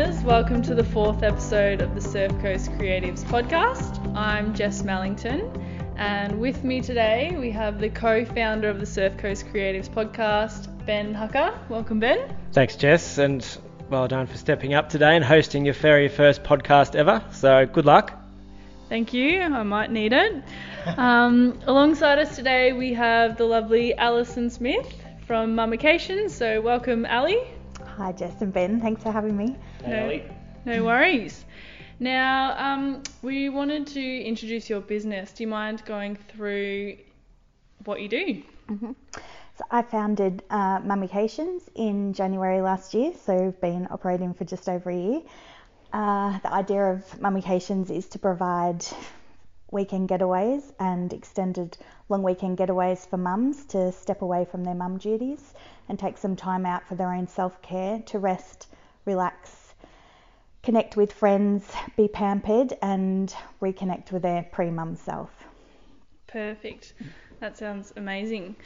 listeners. Welcome to the fourth episode of the Surf Coast Creatives podcast. I'm Jess Mallington, and with me today we have the co founder of the Surf Coast Creatives podcast, Ben Hucker. Welcome, Ben. Thanks, Jess, and well done for stepping up today and hosting your very first podcast ever. So good luck. Thank you. I might need it. Um, alongside us today, we have the lovely Alison Smith from Mummication. So welcome, Ali. Hi, Jess and Ben. Thanks for having me. No, no worries. Now, um, we wanted to introduce your business. Do you mind going through what you do? So I founded uh, Mummications in January last year, so I've been operating for just over a year. Uh, the idea of Mummications is to provide weekend getaways and extended long weekend getaways for mums to step away from their mum duties and take some time out for their own self care to rest, relax, connect with friends, be pampered, and reconnect with their pre mum self. Perfect. That sounds amazing.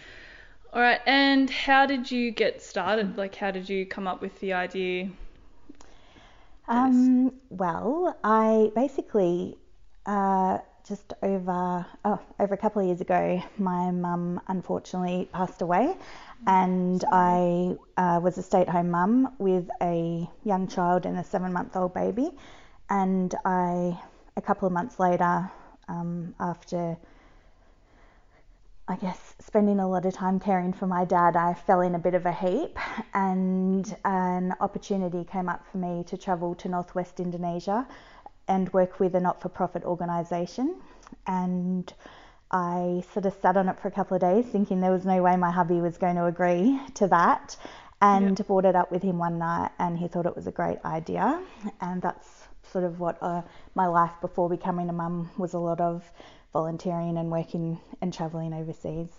All right, and how did you get started? Like, how did you come up with the idea? Um, well, I basically uh, just over oh, over a couple of years ago, my mum unfortunately passed away, and I uh, was a stay-at-home mum with a young child and a seven-month-old baby, and I a couple of months later, um, after I guess spending a lot of time caring for my dad, I fell in a bit of a heap, and an opportunity came up for me to travel to northwest Indonesia and work with a not for profit organisation. And I sort of sat on it for a couple of days, thinking there was no way my hubby was going to agree to that, and Yep. brought it up with him one night, and he thought it was a great idea. And that's sort of what uh, my life before becoming a mum was a lot of volunteering and working and travelling overseas.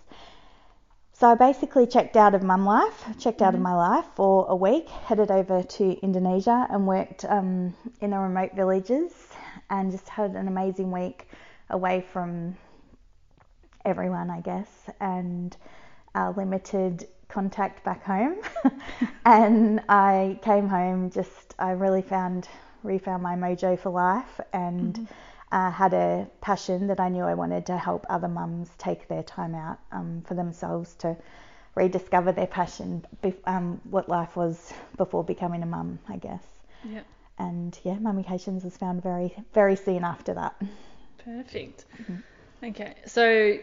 So I basically checked out of mum life, checked out of my life for a week, headed over to Indonesia and worked um, in the remote villages and just had an amazing week away from everyone, I guess, and uh, limited contact back home. and I came home just, I really found, refound my mojo for life and uh, had a passion that I knew I wanted to help other mums take their time out um, for themselves to rediscover their passion, um, what life was before becoming a mum, I guess. Yeah, And yeah, Mummications was found very, very soon after that. perfect. Mm-hmm. Okay, so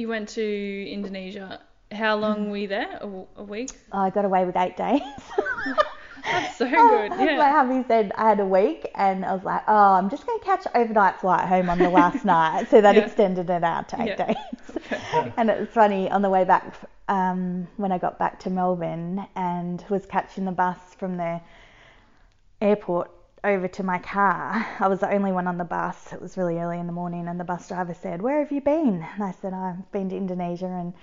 you went to Indonesia. How long were you there? A week? I got away with eight days. That's so good. My Yeah. hubby said I had a week, and I was like, oh, I'm just going to catch an overnight flight home on the last night. So that Yeah. extended it out to eight Yeah. days. and it was funny on the way back um, when I got back to Melbourne and was catching the bus from the airport over to my car. I was the only one on the bus. It was really early in the morning, and the bus driver said, "Where have you been?" And I said, "I've been to Indonesia." And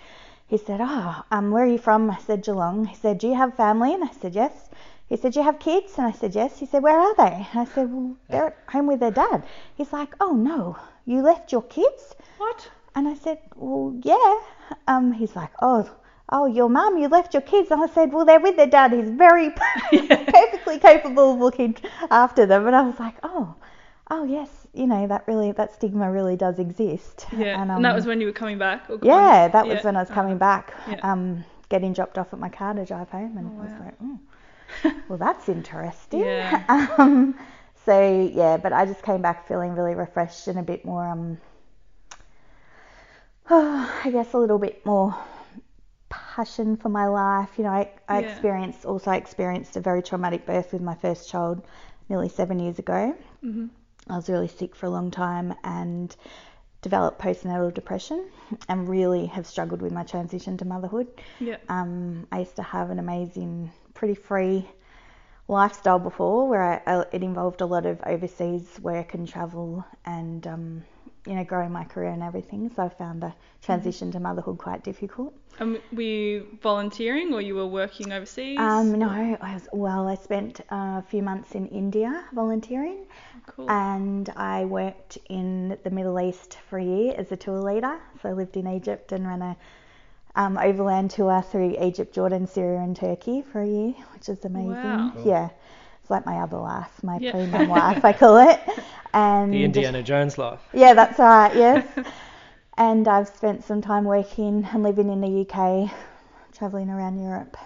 he said, "Oh, um, where are you from?" I said, "Geelong." He said, "Do you have family?" And I said, "Yes." He said, "Do you have kids?" And I said, "Yes." He said, "Where are they?" And I said, "Well, they're at home with their dad." He's like, "Oh no, you left your kids?" What? And I said, Well, yeah. Um, he's like, Oh, oh, your mum, you left your kids. And I said, Well, they're with their dad. He's very perfectly capable of looking after them. And I was like, Oh, oh yes, you know that really that stigma really does exist. Yeah, and, um, that was when you were coming back? Or yeah, that was yeah. when I was coming Uh-huh. back, Yeah. um, getting dropped off at my car to drive home, and Oh, I was like, oh, well, that's interesting. Yeah. Um, so yeah, but I just came back feeling really refreshed and a bit more, um, oh, I guess a little bit more passion for my life. You know, I, I Yeah. experienced also experienced a very traumatic birth with my first child nearly seven years ago. Mhm. I was really sick for a long time and developed postnatal depression and really have struggled with my transition to motherhood. Yeah. Um, I used to have an amazing, pretty free lifestyle before where I, I, it involved a lot of overseas work and travel and, um, you know, growing my career and everything. So I found the transition to motherhood quite difficult. Um, were you volunteering or you were working overseas? Um, no, I was, well, I spent uh, a few months in India volunteering Cool. and I worked in the Middle East for a year as a tour leader. So I lived in Egypt and ran a um, overland tour through Egypt, Jordan, Syria, and Turkey for a year, which is amazing. Wow. Yeah. It's like my other life, my Yeah. pre-mum life, I call it. And The Indiana Jones life. yeah, that's right. Yes. and I've spent some time working and living in the UK, traveling around Europe.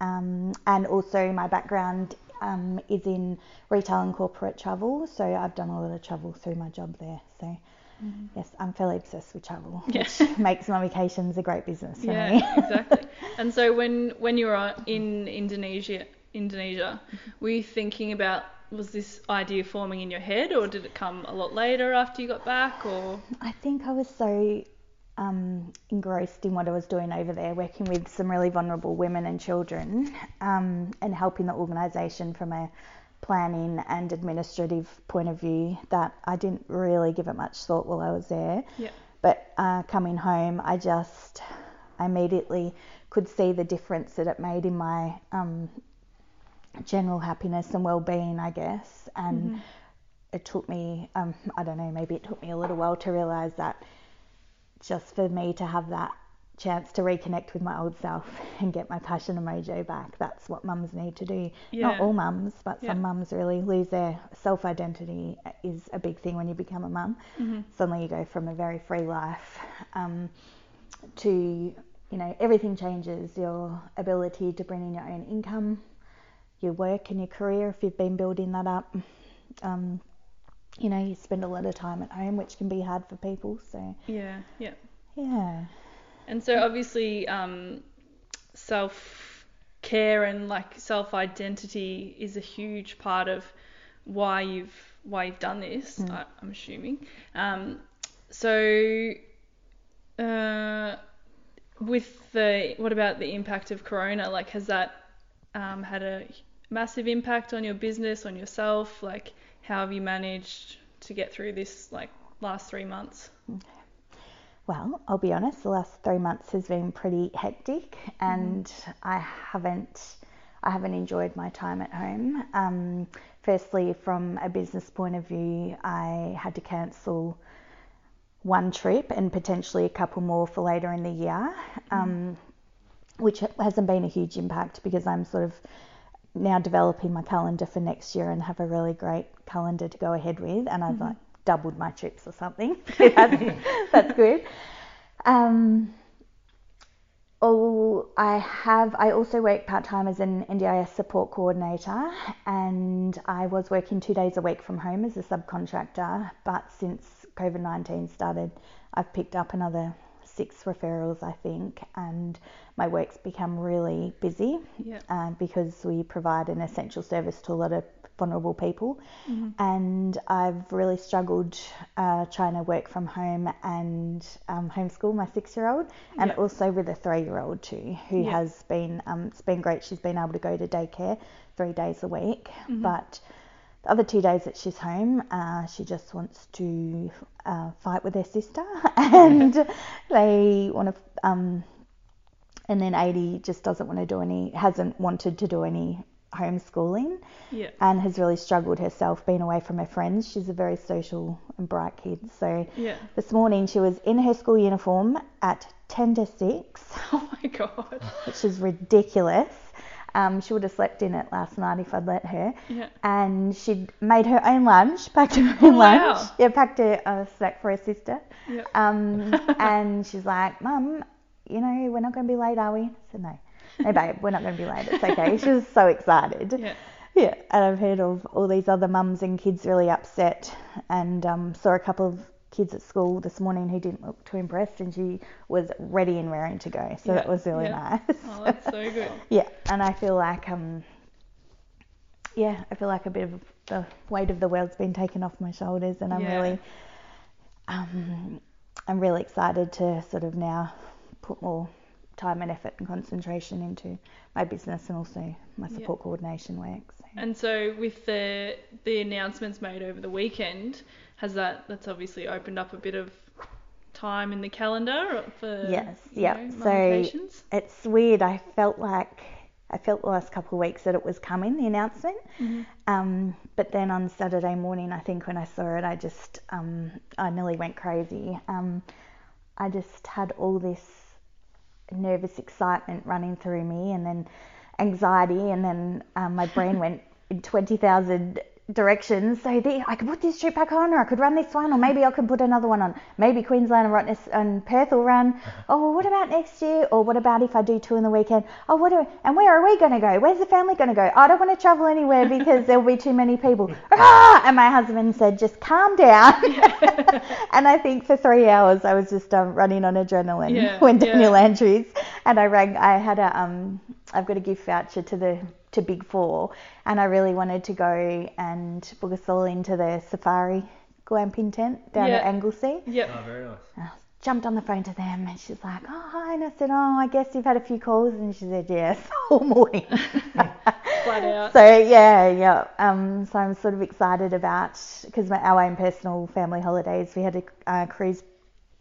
Um, and also, my background um, is in retail and corporate travel, so I've done a lot of travel through my job there. So, yes, I'm fairly obsessed with travel, Yeah. which makes mummications a great business for yeah, me. exactly. And so when when you were in Indonesia, Indonesia, were you thinking about was this idea forming in your head, or did it come a lot later after you got back, or? I think I was so um, engrossed in what I was doing over there, working with some really vulnerable women and children, um, and helping the organisation from a planning and administrative point of view, that I didn't really give it much thought while I was there. yeah, But uh, coming home, I just I immediately could see the difference that it made in my um, general happiness and well-being, I guess. And it took me, um, I don't know, maybe it took me a little while to realise that just for me to have that chance to reconnect with my old self and get my passion and mojo back, that's what mums need to do. Not all mums, but Yeah. some mums really lose their self identity is a big thing when you become a mum mm-hmm. suddenly you go from a very free life um, to you know everything changes your ability to bring in your own income your work and your career if you've been building that up um, you know you spend a lot of time at home which can be hard for people so yeah, yeah. yeah And so obviously, um, self care and like self identity is a huge part of why you've why you've done this. I, I'm assuming. Um, so, uh, with the what about the impact of Corona? Like, has that um, had a massive impact on your business, on yourself? Like, how have you managed to get through this like last three months? Well, I'll be honest, the last three months has been pretty hectic and I haven't I haven't enjoyed my time at home. Um, firstly, from a business point of view, I had to cancel one trip and potentially a couple more for later in the year, um, which hasn't been a huge impact because I'm sort of now developing my calendar for next year and have a really great calendar to go ahead with, and I've like doubled my trips or something. That's, that's good. Um, oh, I have. I also work part time as an NDIS support coordinator, and I was working two days a week from home as a subcontractor. But since COVID nineteen started, I've picked up another six referrals, I think, and my work's become really busy Yeah. uh, because we provide an essential service to a lot of vulnerable people. And I've really struggled uh, trying to work from home and um, homeschool my six year old, and Yeah. also with a three year old too, who Yeah. has been, um, it's been great. She's been able to go to daycare three days a week, but the other two days that she's home, uh, she just wants to uh, fight with her sister, and they want to. Um, and then 80 just doesn't want to do any, hasn't wanted to do any homeschooling, Yeah. and has really struggled herself being away from her friends. She's a very social and bright kid, so Yeah. this morning she was in her school uniform at 10 to 6, Oh my god. which is ridiculous. Um, she would have slept in it last night if I'd let her Yeah. and she'd made her own lunch, packed her own Oh, wow. Yeah, packed a, a snack for her sister. Yeah. Um, and she's like, Mum, you know, we're not going to be late, are we? I said, No. No, babe, we're not going to be late. It's okay. She was so excited. Yeah. Yeah, and I've heard of all these other mums and kids really upset, and um, saw a couple of kids at school this morning who didn't look too impressed, and she was ready and raring to go. So that was really yeah. nice. Oh, that's so good. Yeah, and I feel like um yeah, I feel like a bit of the weight of the world's been taken off my shoulders and I'm Yeah. really um I'm really excited to sort of now put more time and effort and concentration into my business and also my Yeah. support coordination work. So. And so with the the announcements made over the weekend, has that that's obviously opened up a bit of time in the calendar for Yes, yeah. So- It's weird. I felt like I felt the last couple of weeks that it was coming, the announcement. Um, but then on Saturday morning, I think when I saw it, I just um, I nearly went crazy. Um, I just had all this nervous excitement running through me, and then anxiety, and then um, my brain went in 20,000 directions. So the, I could put this trip back on, or I could run this one, or maybe I could put another one on. Maybe Queensland and, and Perth will run. Oh, well, what about next year? Or what about if I do two in the weekend? Oh, what? Do, and where are we going to go? Where's the family going to go? I don't want to travel anywhere because there'll be too many people. Ah! And my husband said, just calm down. and I think for three hours I was just um, running on adrenaline Yeah, when Daniel yeah. Andrews and I rang. I had a um, I've got a gift voucher to the to Big Four, and I really wanted to go and book us all into the safari glamping tent down Yeah. at Anglesea. Yep. Oh, very nice. And I jumped on the phone to them, and she's like, "Oh hi," and I said, "Oh, I guess you've had a few calls," and she said, "Yes, all morning." Flat out. So yeah, yeah. Um, so I'm sort of excited about because our own personal family holidays. We had a uh, cruise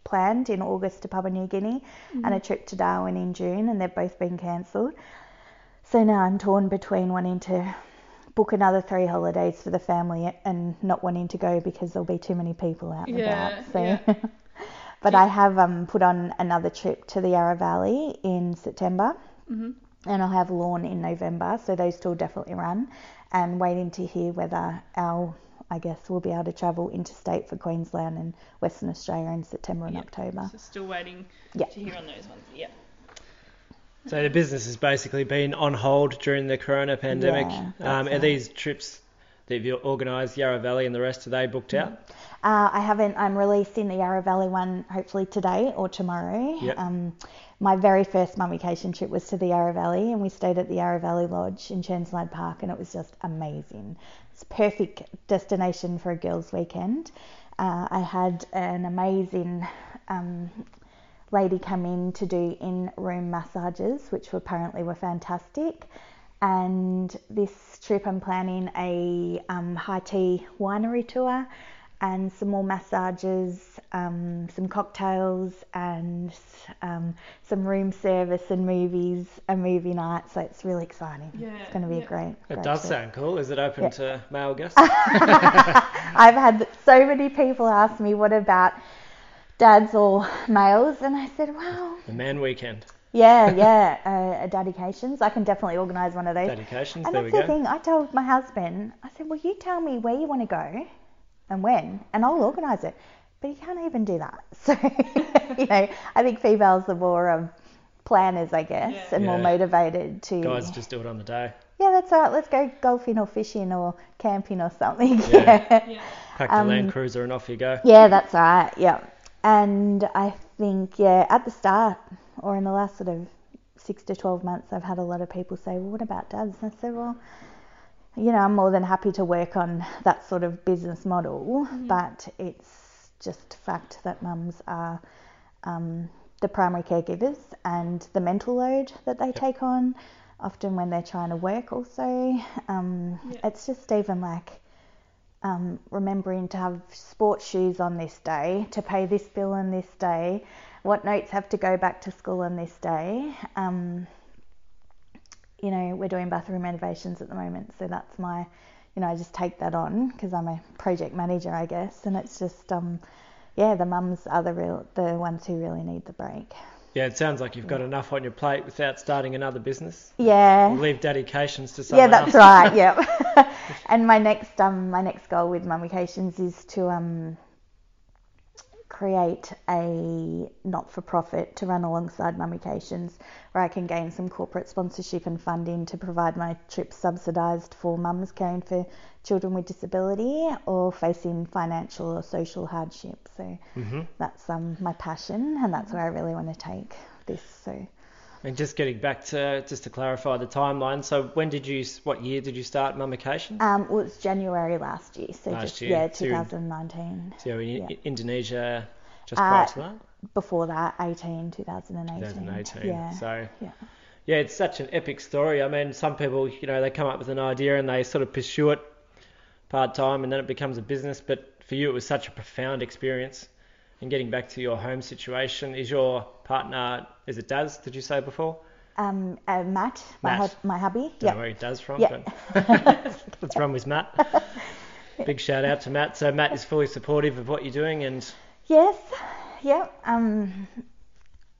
planned in August to Papua New Guinea and a trip to Darwin in June, and they've both been cancelled. So now I'm torn between wanting to book another three holidays for the family and not wanting to go because there'll be too many people out and Yeah, about. So. yeah. but you- I have um, put on another trip to the Yarra Valley in September hmm and I'll have Lorne in November, so those two will definitely run. And waiting to hear whether our, I guess, we'll be able to travel interstate for Queensland and Western Australia in September and Yeah. October. So still waiting Yeah. to hear on those ones. Yeah. So the business has basically been on hold during the corona pandemic. Yeah, um, are right. these trips that you've organised, Yarra Valley and the rest, are they booked out? Uh, I haven't. I'm releasing the Yarra Valley one hopefully today or tomorrow. Yep. Um, my very first mummication trip was to the Yarra Valley, and we stayed at the Yarra Valley Lodge in Chirnside Park, and it was just amazing. It's a perfect destination for a girls' weekend. Uh, I had an amazing um, lady come in to do in-room massages, which apparently were fantastic. And this trip, I'm planning a um, high tea winery tour and some more massages, um, some cocktails, and um, some room service and movies, a movie night. So it's really exciting. Yeah, it's going to be yeah. a great. It great does trip. sound cool. Is it open Yeah. to male guests? I've had so many people ask me, what about dads or males? And I said, well, the man weekend. yeah, yeah, uh, dedications. I can definitely organise one of those. Dedications, And there that's we the go. thing. I told my husband, I said, well, you tell me where you want to go and when, and I'll organise it. But he can't even do that. So, you know, I think females are more um, planners, I guess, Yeah. and more motivated to. Guys just do it on the day. Yeah, that's all right. Let's go golfing or fishing or camping or something. Yeah. yeah. Yeah. Pack the Um, Land Cruiser and off you go. Yeah, that's right. Yeah. And I think, yeah, at the start or in the last sort of six to 12 months, I've had a lot of people say, well, what about dads? And I said, well, you know, I'm more than happy to work on that sort of business model, but it's just fact that mums are um, the primary caregivers and the mental load that they take on, often when they're trying to work also. Um, Yeah. It's just even like, um, remembering to have sports shoes on this day, to pay this bill on this day, what notes have to go back to school on this day. Um, you know, we're doing bathroom renovations at the moment, so that's my, you know, I just take that on because I'm a project manager, I guess, and it's just, um, yeah, the mums are the real, the ones who really need the break. Yeah, it sounds like you've got enough on your plate without starting another business. Yeah. We'll leave dedications to someone. Yeah, that's else. right. Yeah. and my next um my next goal with Mummications is to um create a not-for-profit to run alongside Mummications where I can gain some corporate sponsorship and funding to provide my trips subsidised for mums caring for children with disability or facing financial or social hardship. So hmm that's um my passion and that's where I really want to take this. So And just getting back to just to clarify the timeline. So when did you? What year did you start Mummication? um well, it was January last year. So Last just year. yeah, So you're- 2019. so in yeah. Indonesia, just Uh, prior to that, before that 18 2018 2018. yeah So yeah yeah, it's such an epic story. I mean, some people, you know, they come up with an idea and they sort of pursue it part time, and then it becomes a business. But for you, it was such a profound experience. And getting back to your home situation, is your partner? Is it Daz? Did you say before? um uh, matt my Matt. hub- my hubby Don't know where he does from, but let's run with Matt. Big shout out to Matt. So Matt is fully supportive of what you're doing, and yes yeah um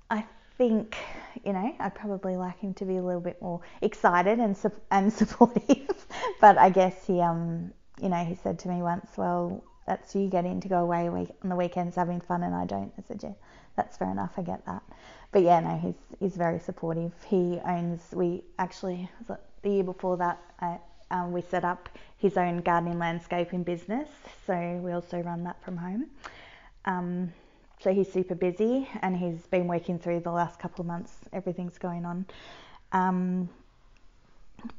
i think you know i'd probably like him to be a little bit more excited and su- and supportive but I guess he, um, you know, he said to me once, well, that's you getting to go away week, on the weekends having fun and I don't. I said, yeah, that's fair enough. I get that. But yeah, no, he's he's very supportive. He owns. We actually the year before that. I, um, we set up his own gardening landscaping business, so we also run that from home. Um, so he's super busy and he's been working through the last couple of months. Everything's going on. Um,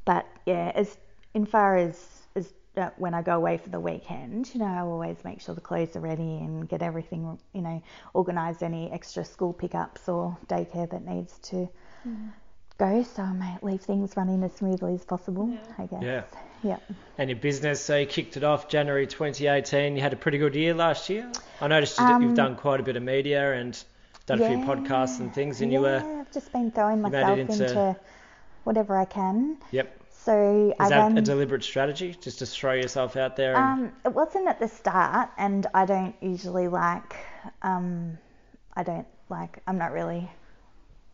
but yeah, as in far as as when I go away for the weekend, you know, I always make sure the clothes are ready and get everything, you know, organised. Any extra school pickups or daycare that needs to Mm. go, so I might leave things running as smoothly as possible. Yeah. I guess. Yeah. Yep. And your business, so you kicked it off January 2018. You had a pretty good year last year. I noticed you, Um, you've done quite a bit of media and done a few podcasts and things, and yeah, you were, I've just been throwing myself into- into, whatever I can. yep. So Is I that ran. a deliberate strategy, just to throw yourself out there? And, Um, it wasn't at the start, and I don't usually like. Um, I don't like. I'm not really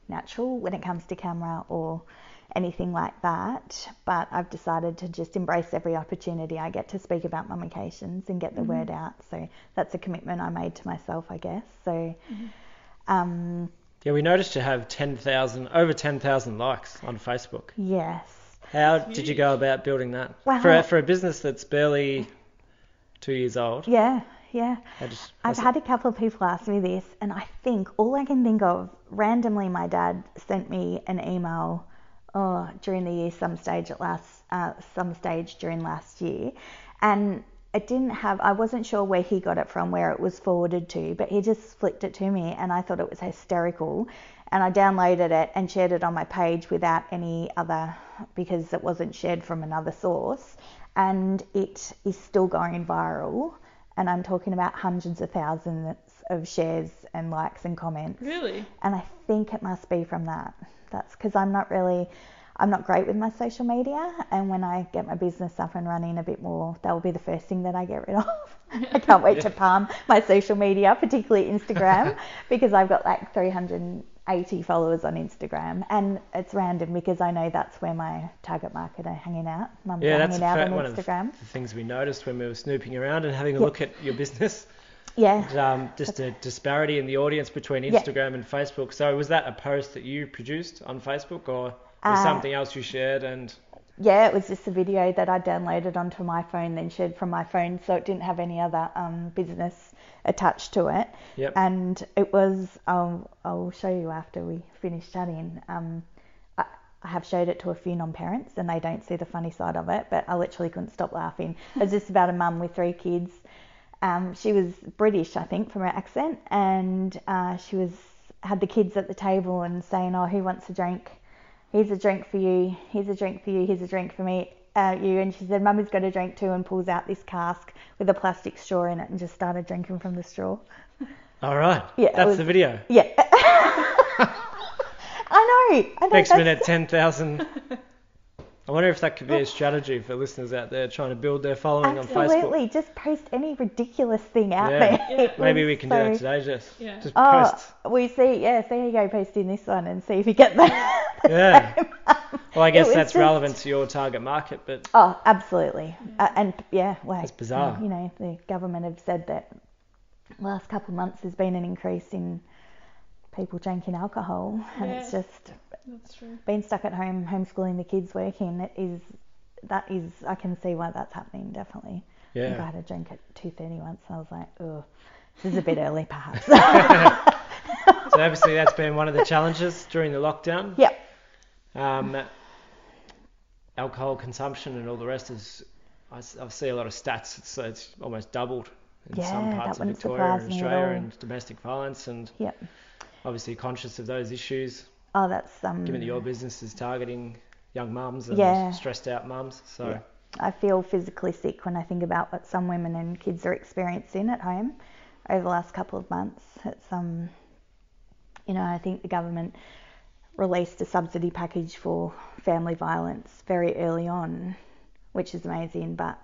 natural when it comes to camera or anything like that. But I've decided to just embrace every opportunity I get to speak about mummications and get the word out. So that's a commitment I made to myself, I guess. So. Um, yeah, we noticed you have 10,000, over 10,000 likes on Facebook. yes. How did you go about building that? Well- for, a, for a business that's barely two years old. Yeah. Yeah. just- I've it- had a couple of people ask me this, and I think all I can think of randomly, my dad sent me an email oh, during the year, some stage at last, uh, some stage during last year, and it didn't have. I wasn't sure where he got it from, where it was forwarded to, but he just flicked it to me, and I thought it was hysterical, and I downloaded it and shared it on my page without any other because it wasn't shared from another source, and it is still going viral and I'm talking about hundreds of thousands of shares and likes and comments. Really? And I think it must be from that. That's because I'm not really, I'm not great with my social media. And when I get my business up and running a bit more, that will be the first thing that I get rid of. I can't wait to palm my social media, particularly Instagram, because I've got like 380 followers on Instagram. And it's random because I know that's where my target market are hanging out. Mums Yeah, hanging out on one of the, Instagram. the things we noticed when we were snooping around and having a Yeah. look at your business. Yeah. Um, just a disparity in the audience between Yeah. Instagram and Facebook. So was that a post that you produced on Facebook or was Uh, something else you shared? And Yeah, it was just a video that I downloaded onto my phone, then shared from my phone, so it didn't have any other um, business attached to it. Yep. And it was, I'll, I'll show you after we finish chatting. Um, I, I have showed it to a few non-parents, and they don't see the funny side of it, but I literally couldn't stop laughing. It was just about a mum with three kids. Um, she was British, I think, from her accent, and uh, she was had the kids at the table and saying, "Oh, who wants a drink?" Here's a drink for you, here's a drink for you, here's a drink for me, uh, you. And she said, Mummy's got a drink too, and pulls out this cask with a plastic straw in it and just started drinking from the straw. all right, Yeah, that's was- the video. Yeah. I know. I know. Next minute, 10,000. I wonder if that could be a strategy for listeners out there trying to build their following on Facebook. Absolutely. Just post any ridiculous thing out Yeah. there. Yeah. Maybe we can do so- that today, Jess. Yeah. Just Oh, post. we see. Yeah, see you go posting this one and see if you get that. Yeah. Well, I guess that's just- relevant to your target market, but Oh, absolutely. Uh, and yeah, well, It's bizarre. You know, the government have said that last couple of months there's been an increase in people drinking alcohol, and it's just That's true. being stuck at home, homeschooling the kids, working. It is that is I can see why that's happening. Definitely. I think I had a drink at two thirty once, and I was like, oh, this is a bit early, perhaps. So obviously that's been one of the challenges during the lockdown. yep. Um, alcohol consumption and all the rest is—I see a lot of stats. It's, it's almost doubled in some parts of Victoria and Australia and domestic violence and Yep. obviously conscious of those issues. Oh, that's um. Given that your business is targeting young mums and Yeah. stressed out mums, so Yeah. I feel physically sick when I think about what some women and kids are experiencing at home over the last couple of months. It's um, you know, I think the government released a subsidy package for family violence very early on, which is amazing, but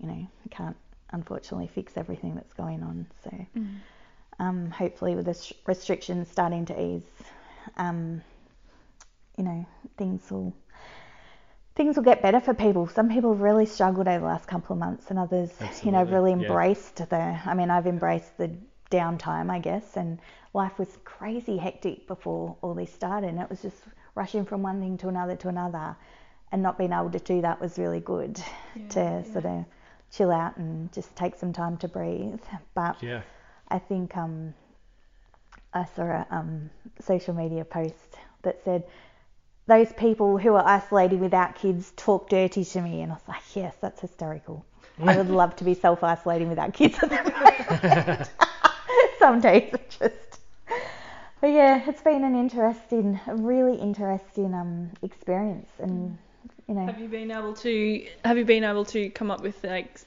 you know, we can't unfortunately fix everything that's going on. So Mm. um, hopefully with the sh- restrictions starting to ease, um, you know, things will things will get better for people. Some people have really struggled over the last couple of months, and others, you know, Absolutely, really yeah. embraced the. I mean, I've embraced the downtime, I guess, and life was crazy hectic before all this started, and it was just rushing from one thing to another to another, and not being able to do that was really good to yeah. sort of chill out and just take some time to breathe. But Yeah. I think um, I saw a um, social media post that said those people who are isolating without kids talk dirty to me, and I was like, yes, that's hysterical. I would love to be self-isolating without kids at the moment. Some days it just. But yeah, it's been an interesting, a really interesting um, experience, and you know, Have you been able to have you been able to come up with like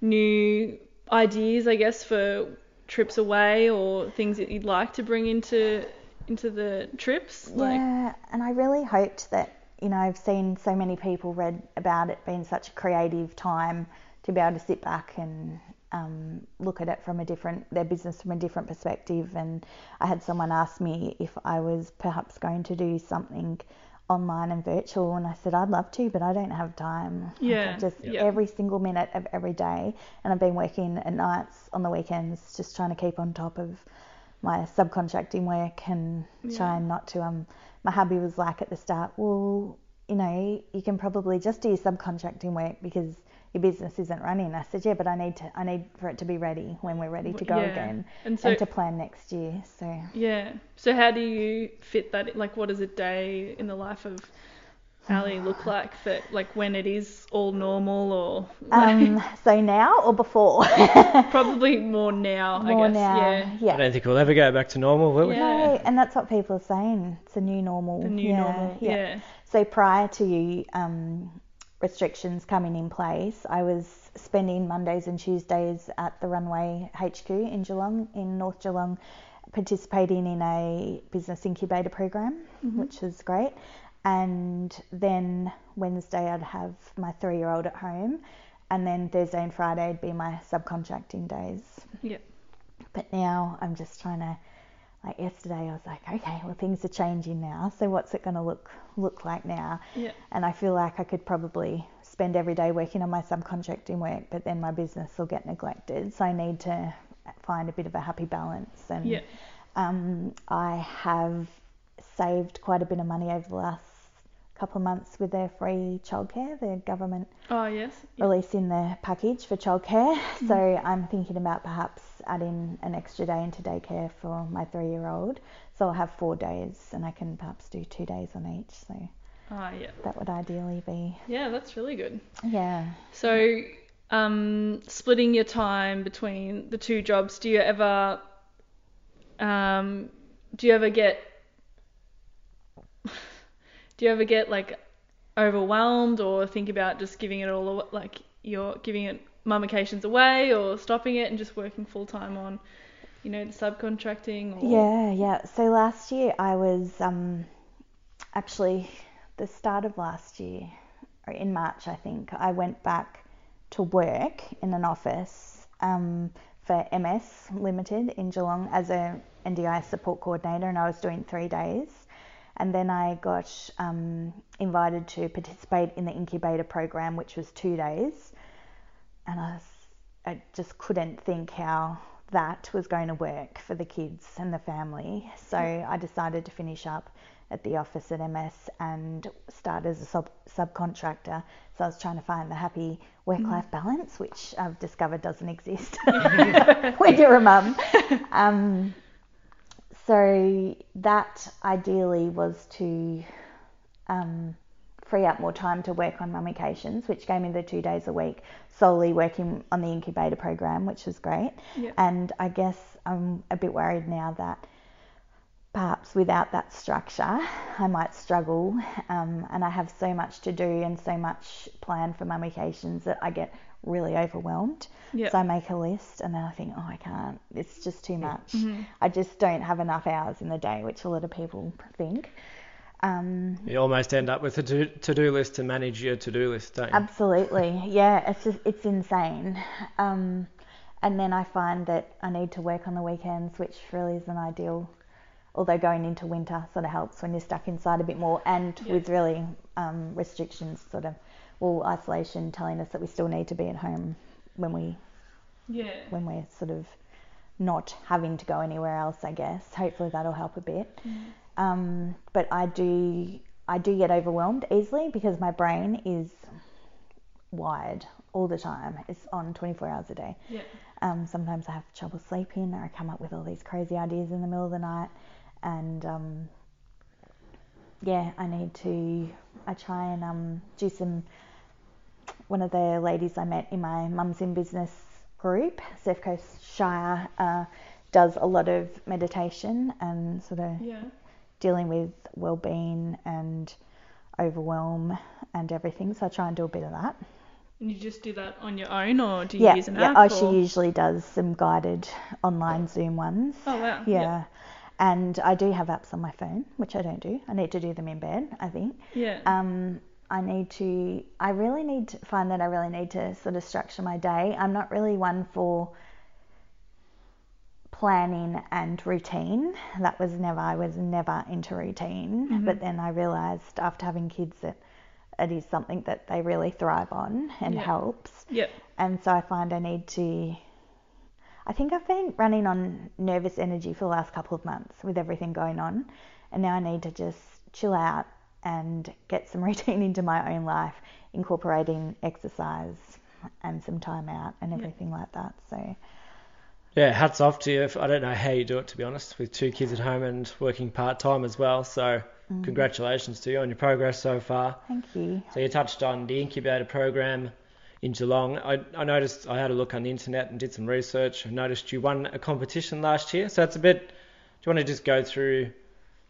new ideas, I guess, for trips away or things that you'd like to bring into into the trips? Like Yeah, and I really hoped that, you know, I've seen so many people read about it being such a creative time to be able to sit back and um, look at it from a different, their business from a different perspective. And I had someone ask me if I was perhaps going to do something online and virtual, and I said I'd love to, but I don't have time. Yeah, just yeah. every single minute of every day, and I've been working at nights on the weekends, just trying to keep on top of my subcontracting work and trying not to um my hubby was like at the start well you know you can probably just do your subcontracting work because your business isn't running i said yeah but i need to i need for it to be ready when we're ready to go Yeah. again And so- to plan next year so Yeah. So how do you fit that? Like, what does a day in the life of Ali look like? That like when it is all normal, or um so now or before probably more now. more I guess. now Yeah. yeah I don't think we'll ever go back to normal, will we? Yeah. no and that's what people are saying it's a new normal The new yeah, normal. Yeah. So prior to you um, restrictions coming in place, I was spending Mondays and Tuesdays at the Runway HQ in Geelong, in North Geelong, participating in a business incubator program, mm-hmm. which was great. And then Wednesday I'd have my three-year-old at home, and then Thursday and Friday would be my subcontracting days. Yeah. But now I'm just trying to, like yesterday, I was like, okay, well things are changing now. So what's it going to look look like now? Yeah. And I feel like I could probably spend every day working on my subcontracting work, but then my business will get neglected. So I need to find a bit of a happy balance. And Yeah. um, I have saved quite a bit of money over the last couple of months with their free childcare, the government Oh yes. Yeah. releasing the package for childcare. So I'm thinking about perhaps adding an extra day into daycare for my three-year-old. So I'll have four days, and I can perhaps do two days on each. So Oh yeah. that would ideally be, Yeah, that's really good. yeah. So, um, splitting your time between the two jobs, do you ever, um, do you ever get, do you ever get like overwhelmed or think about just giving it all, like you're giving it mummications away or stopping it and just working full time on, you know, the subcontracting? Or, Yeah, yeah. So last year I was um, actually the start of last year, or in March I think, I went back to work in an office um, for MS Limited in Geelong as a NDI support coordinator, and I was doing three days. And then I got um, invited to participate in the incubator program, which was two days. And I, I just couldn't think how that was going to work for the kids and the family. So I decided to finish up at the office at MS and start as a sub- subcontractor. So I was trying to find the happy work life balance, which I've discovered doesn't exist when you're a mum. Um, so that ideally was to um, free up more time to work on mummications, which gave me the two days a week solely working on the incubator program, which was great. Yeah. And I guess I'm a bit worried now that perhaps without that structure, I might struggle. Um, and I have so much to do and so much planned for mummications that I get really overwhelmed. Yeah. So I make a list and then I think, oh, I can't. It's just too much. I just don't have enough hours in the day, which a lot of people think. Um, You almost end up with a to- to-do list to manage your to-do list, don't you? Absolutely, yeah. It's just it's insane. Um, and then I find that I need to work on the weekends, which really isn't ideal although going into winter sort of helps when you're stuck inside a bit more and Yeah. with really um, restrictions sort of well isolation telling us that we still need to be at home when we Yeah. when we're sort of not having to go anywhere else I guess hopefully that'll help a bit um, but I do I do get overwhelmed easily because my brain is wired all the time it's on 24 hours a day Yeah. um, sometimes I have trouble sleeping, or I come up with all these crazy ideas in the middle of the night, and um, yeah, I need to. I try and um, do some. One of the ladies I met in my Mums in Business group, Surf Coast Shire, uh, does a lot of meditation and sort of Yeah. Dealing with well-being and overwhelm and everything. So I try and do a bit of that. And you just do that on your own, or do you Yeah, use an yeah. app? Oh, or... she usually does some guided online Zoom ones. Oh wow. Yeah. And I do have apps on my phone, which I don't do. I need to do them in bed, I think. Yeah. Um, I need to, I really need to find that I really need to sort of structure my day. I'm not really one for planning and routine. That was never, I was never into routine. Mm-hmm. But then I realised after having kids that it is something that they really thrive on and Yeah. helps. yeah. And so I find I need to. I think I've been running on nervous energy for the last couple of months with everything going on. And now I need to just chill out and get some routine into my own life, incorporating exercise and some time out and everything like that. So, Yeah, hats off to you. I don't know how you do it, to be honest, with two kids at home and working part time as well. So, mm. congratulations to you on your progress so far. thank you. So, you touched on the incubator program in Geelong. I, I noticed I had a look on the internet and did some research. I noticed you won a competition last year. So, it's a bit. Do you want to just go through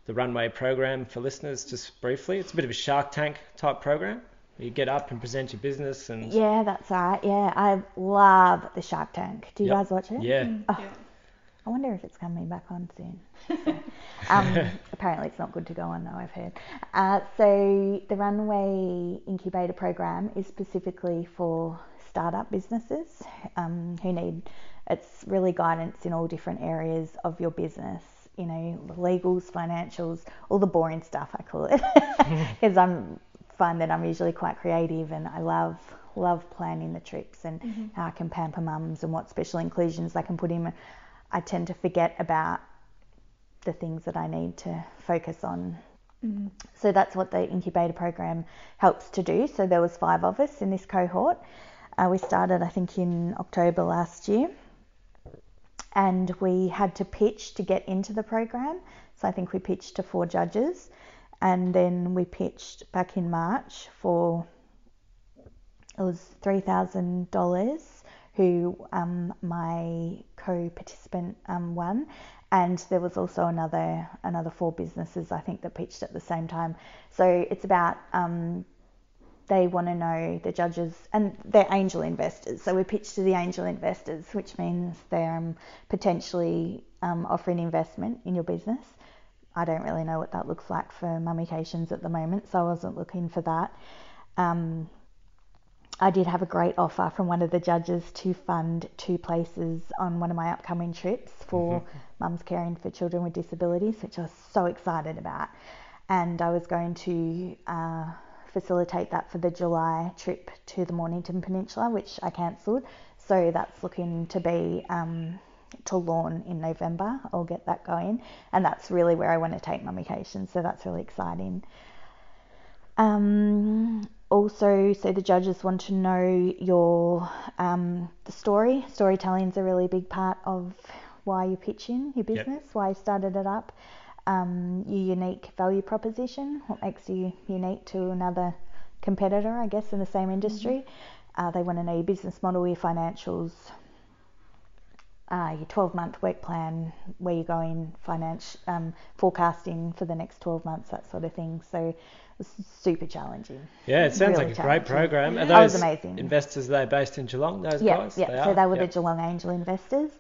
the runway program for listeners just briefly? It's a bit of a Shark Tank type program. You get up and present your business and. Yeah, that's right. Yeah, I love the Shark Tank. Do you Yep. guys watch it? Yeah. Oh, yeah. I wonder if it's coming back on soon. Um, apparently, it's not good to go on though. I've heard. Uh, so the Runway Incubator Program is specifically for startup businesses um, who need. It's really guidance in all different areas of your business. You know, legals, financials, all the boring stuff. I call it because I'm find that I'm usually quite creative and I love love planning the trips and how I can pamper mums and what special inclusions I can put in. I tend to forget about the things that I need to focus on. So that's what the incubator program helps to do. So there was five of us in this cohort. Uh, we started, I think, in October last year, and we had to pitch to get into the program. So I think we pitched to four judges, and then we pitched back in March for it was three thousand dollars. Who um, my co-participant um, won, and there was also another another four businesses I think that pitched at the same time. So it's about um, they want to know the judges and they're angel investors. So we pitch to the angel investors, which means they're um, potentially um, offering investment in your business. I don't really know what that looks like for mummications at the moment, so I wasn't looking for that. Um, I did have a great offer from one of the judges to fund two places on one of my upcoming trips for mums caring for children with disabilities, which I was so excited about. And I was going to uh, facilitate that for the July trip to the Mornington Peninsula, which I cancelled. So that's looking to be um, to Lorne in November. I'll get that going, and that's really where I want to take mummication. So that's really exciting. Um, also, so the judges want to know your um, the story. Storytelling is a really big part of why you're pitching your Yep. business, why you started it up, um, your unique value proposition, what makes you unique to another competitor, I guess, in the same industry. Uh, they want to know your business model, your financials, uh, your 12 month work plan, where you're going, finance, um, forecasting for the next 12 months, that sort of thing. So super challenging. Yeah, it sounds Really like a great program. Are That was those amazing. investors they based in Geelong? Those Yeah, guys? yeah. They so are? they were Yep. the Geelong angel investors,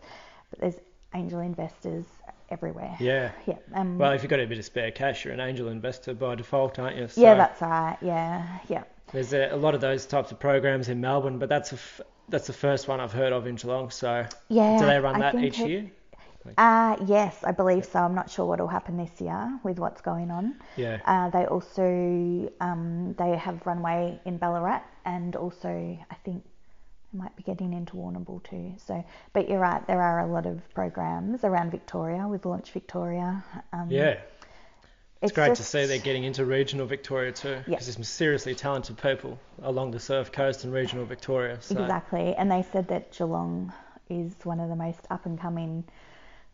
but there's angel investors everywhere. Yeah. Yeah. Um, Well, if you've got a bit of spare cash, you're an angel investor by default, aren't you? So yeah, that's right. Yeah, yeah. There's a, a lot of those types of programs in Melbourne, but that's a f- that's the first one I've heard of in Geelong. So Yeah. do they run I that each it- year? Uh, yes, I believe so. I'm not sure what will happen this year with what's going on. Yeah. Uh, they also um, they have runway in Ballarat and also I think they might be getting into Warrnambool too. So, but you're right, there are a lot of programs around Victoria with Launch Victoria. Um, yeah. It's, great to see they're getting into regional Victoria too, because Yeah. there's some seriously talented people along the Surf Coast and regional Victoria. So. Exactly, and they said that Geelong is one of the most up and coming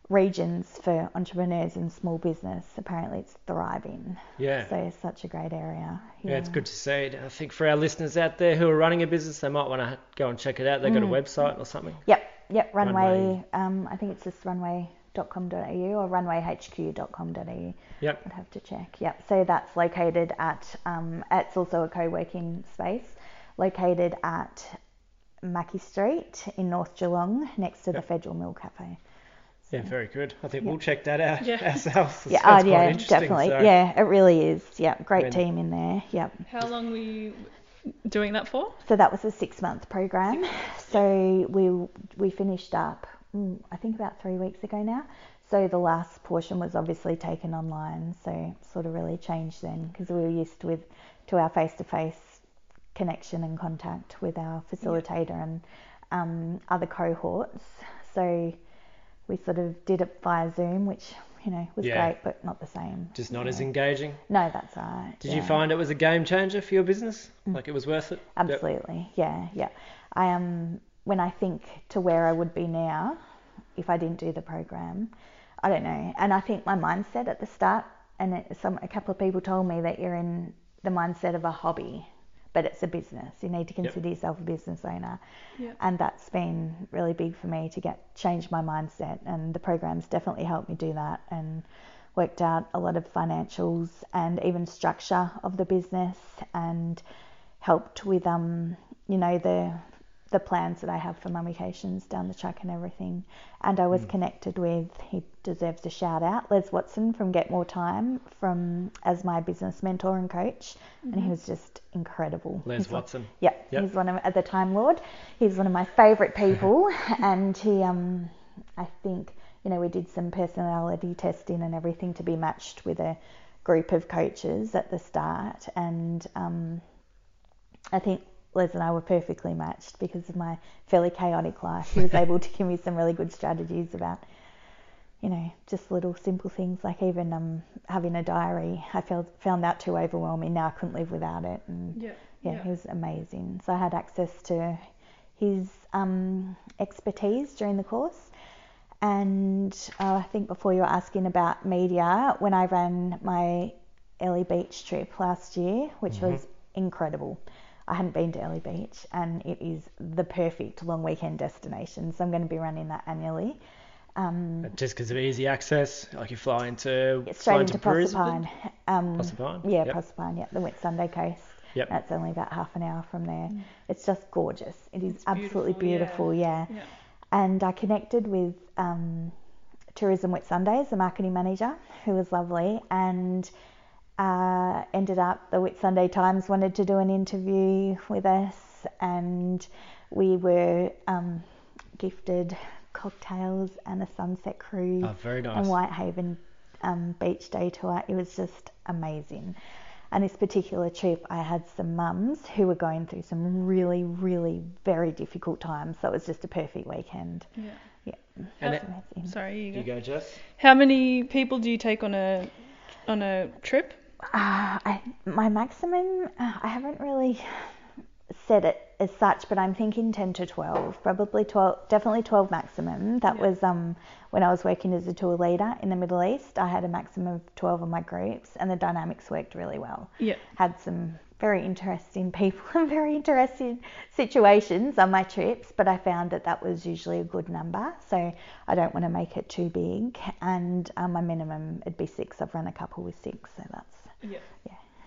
regions for entrepreneurs and small business. Apparently, it's thriving. Yeah. So it's such a great area. Yeah, it's good to see. it. I think for our listeners out there who are running a business, they might want to go and check it out. They've got a Mm. website or something. Yep, yep. Runway. Runway. Um, I think it's just runway.com.au or runwayhq.com.au. Yep. I'd have to check. Yep. So that's located at. Um, it's also a co-working space, located at Mackey Street in North Geelong, next to the Federal Mill Cafe. Yeah, very good. I think Yeah. we'll check that out Yeah. ourselves. It Yeah, sounds oh, yeah, definitely. so- Yeah, it really is. Yeah, great When- team in there. Yep. How long were you doing that for? So that was a six-month program. So we we finished up, I think about three weeks ago now. So the last portion was obviously taken online. So sort of really changed then because we were used with to our face-to-face connection and contact with our facilitator and um, other cohorts. So we sort of did it via Zoom, which you know was Yeah. great, but not the same. Just not Yeah. as engaging. No, that's right. Did you find it was a game changer for your business? Like it was worth it? Yep. Absolutely, yeah, yeah. I um, when I think to where I would be now if I didn't do the program, I don't know. And I think my mindset at the start, and it, some a couple of people told me that you're in the mindset of a hobby, but it's a business. You need to consider yourself a business owner, Yeah. and that's been really big for me to get change my mindset. And the programs definitely helped me do that, and worked out a lot of financials and even structure of the business, and helped with um you know the the plans that I have for my mummications down the track and everything. And I was connected with he deserves a shout out, Les Watson from Get More Time from as my business mentor and coach, and he was just incredible. Les He's one- Watson. yeah, Yep. he's one of at the time Lord. He's one of my favourite people, and he um I think you know we did some personality testing and everything to be matched with a group of coaches at the start, and um I think Les and I were perfectly matched because of my fairly chaotic life. He was able to give me some really good strategies about, you know, just little simple things like even um, having a diary. I felt found that too overwhelming. Now I couldn't live without it, and Yeah. yeah, he was amazing. So I had access to his um, expertise during the course. And uh, I think before you were asking about media, when I ran my Airlie Beach trip last year, which was incredible. I hadn't been to Airlie Beach, and it is the perfect long weekend destination. So I'm going to be running that annually. Um, Just because of easy access, like you fly into it's fly straight into into Brisbane. Proserpine. Um, Proserpine, Yeah, yep. Proserpine. Yeah, the Whitsunday coast. Yep. That's only about half an hour from there. It's just gorgeous. It is It's absolutely beautiful, beautiful. yeah. yeah. Yeah. And I connected with um, Tourism Whitsundays, the marketing manager, who was lovely, and uh, ended up the Whitsunday Times wanted to do an interview with us, and we were um, gifted cocktails and a sunset cruise Oh, very nice. and Whitehaven um, beach day tour. It was just amazing. And this particular trip, I had some mums who were going through some really, really very difficult times. So it was just a perfect weekend. Yeah. Yeah, And it- amazing. Sorry, you go. You go, Jess. How many people do you take on a on a trip? Uh, I, my maximum, uh, I haven't really set it as such, but I'm thinking 10 to 12, probably 12, definitely 12 maximum. That Yeah. was um, when I was working as a tour leader in the Middle East. I had a maximum of 12 on my groups, and the dynamics worked really well. Yeah. Had some very interesting people and very interesting situations on my trips, but I found that that was usually a good number. So I don't want to make it too big, and um, my minimum it'd be six. I've run a couple with six, so that's Yeah.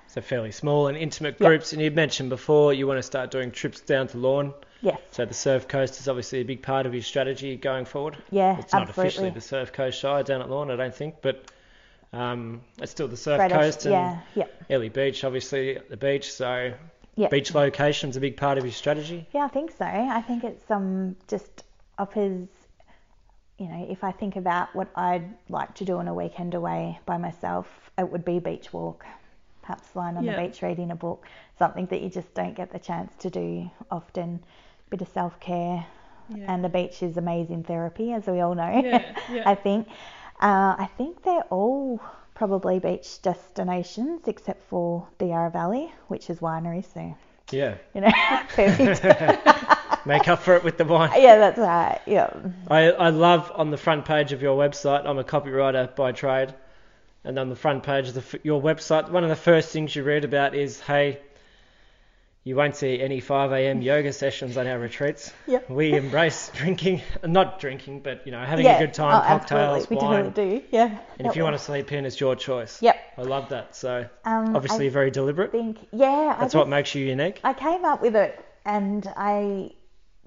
So fairly small and intimate Yep. groups. And you mentioned before you want to start doing trips down to Lorne. yes. So the Surf Coast is obviously a big part of your strategy going forward. Yeah, It's not officially the Surf Coast Shire down at Lorne, I don't think, but um, it's still the Surf Great Coast and yeah, yeah, Ellie Beach, obviously the beach. So yeah. beach location's a big part of your strategy. Yeah, I think so. I think it's um just offers you know, if I think about what I'd like to do on a weekend away by myself, it would be beach walk, perhaps lying on Yeah. the beach reading a book, something that you just don't get the chance to do often. Bit of self care, Yeah. and the beach is amazing therapy, as we all know. Yeah, yeah. I think. Uh, I think they're all probably beach destinations except for the Yarra Valley, which is winery, so Yeah. you know, perfect. Make up for it with the wine. yeah, that's right. Yeah. I, I love on the front page of your website. I'm a copywriter by trade, and on the front page of the, your website, one of the first things you read about is, hey, you won't see any 5 a.m. yoga sessions on our retreats. Yep. We embrace drinking, not drinking, but you know, having yeah. a good time, oh, cocktails, absolutely. wine. We do. Yeah. And if you want to sleep in, it's your choice. Yep. I love that. So Um, obviously I very deliberate. think yeah. That's I what makes you unique. I came up with it and I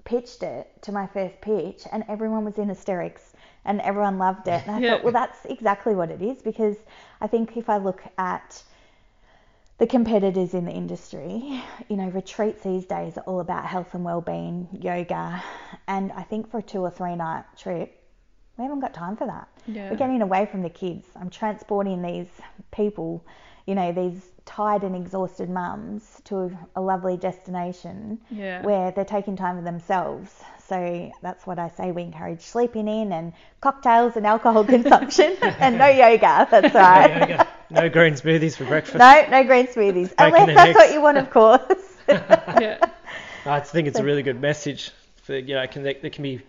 pitched it to my first pitch, and everyone was in hysterics and everyone loved it. And I Yeah. thought, well, that's exactly what it is because I think if I look at the competitors in the industry, you know, retreats these days are all about health and well-being, yoga, and I think for a two or three night trip, we haven't got time for that. Yeah. We're getting away from the kids. I'm transporting these people, you know, these tired and exhausted mums to a lovely destination Yeah. where they're taking time for themselves. So that's what I say. We encourage sleeping in and cocktails and alcohol consumption and no yoga. That's No right. yoga, no green smoothies for breakfast. No, no green smoothies. Unless that's eggs. what you want, of course. yeah. I think it's a really good message. For you know, can there, there can be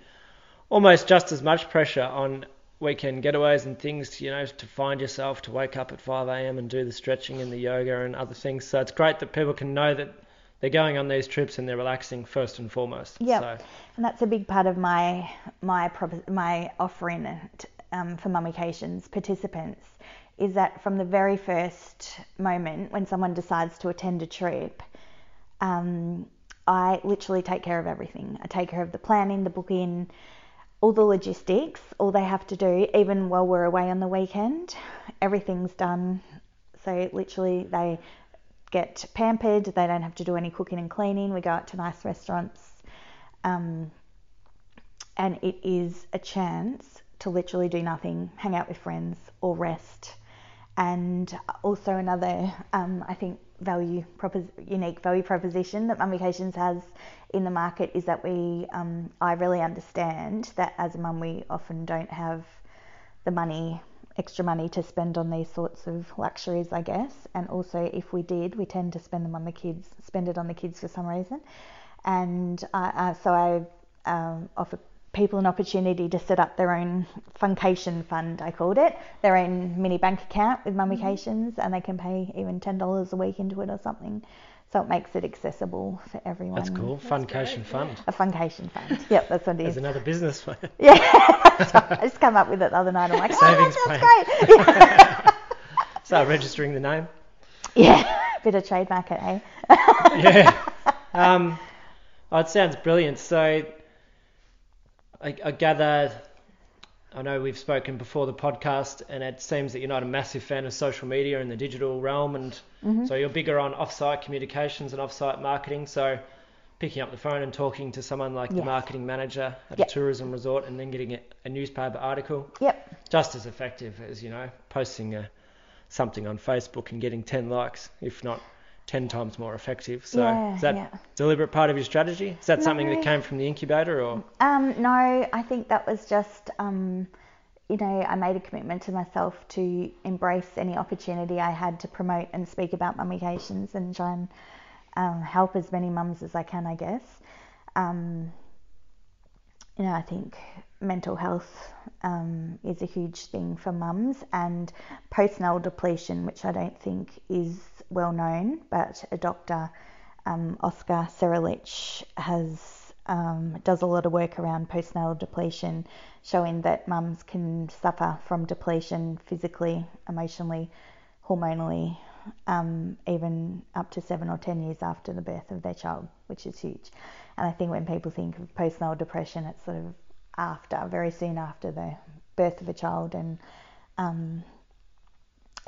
almost just as much pressure on weekend getaways and things. You know, to find yourself to wake up at 5 a.m. and do the stretching and the yoga and other things. So it's great that people can know that they're going on these trips and they're relaxing first and foremost. Yep. So And that's a big part of my my my offering um, for mummications participants is that from the very first moment when someone decides to attend a trip, um, I literally take care of everything. I take care of the planning, the booking, all the logistics. All they have to do, even while we're away on the weekend, everything's done. So literally, they get pampered. They don't have to do any cooking and cleaning. We go out to nice restaurants um, and it is a chance to literally do nothing, hang out with friends, or rest. And also another, um, I think, value propos- unique value proposition that Mummications has in the market is that we, um, I really understand that as a mum we often don't have the money, extra money to spend on these sorts of luxuries, I guess. And also, if we did, we tend to spend them on the kids, spend it on the kids for some reason. And I, uh, so I um, offer people an opportunity to set up their own funcation fund, I called it, their own mini bank account with mummications, and they can pay even ten dollars a week into it or something. So it makes it accessible for everyone. that's cool. Funcation fund. A funcation fund. Yep, that's what it There's is. another business plan. Yeah, that's. I just come up with it the other night. I'm like, oh, that's, that sounds great. Start registering the name. yeah, bit of trademark it, eh? yeah. Um, oh, it sounds brilliant. So, I, I gather, I know we've spoken before the podcast, and it seems that you're not a massive fan of social media in the digital realm, and Mm-hmm. so you're bigger on off-site communications and off-site marketing. So, picking up the phone and talking to someone like the marketing manager at Yep. a tourism resort, and then getting a, a newspaper article, Yep. just as effective as you know posting a, something on Facebook and getting 10 likes, if not 10 times more effective. So Yeah, is that yeah. deliberate part of your strategy? Is that something that came from the incubator or? Um, no, I think that was just, um, you know, I made a commitment to myself to embrace any opportunity I had to promote and speak about mummications and try and um, help as many mums as I can, I guess. Um, you know, I think mental health um, is a huge thing for mums, and postnatal depletion, which I don't think is well known, but a doctor, um, Oscar Serrallach, has um, does a lot of work around postnatal depletion, showing that mums can suffer from depletion physically, emotionally, hormonally, um, even up to seven or ten years after the birth of their child, which is huge. And I think when people think of postnatal depression, it's sort of after, very soon after the birth of a child, and um,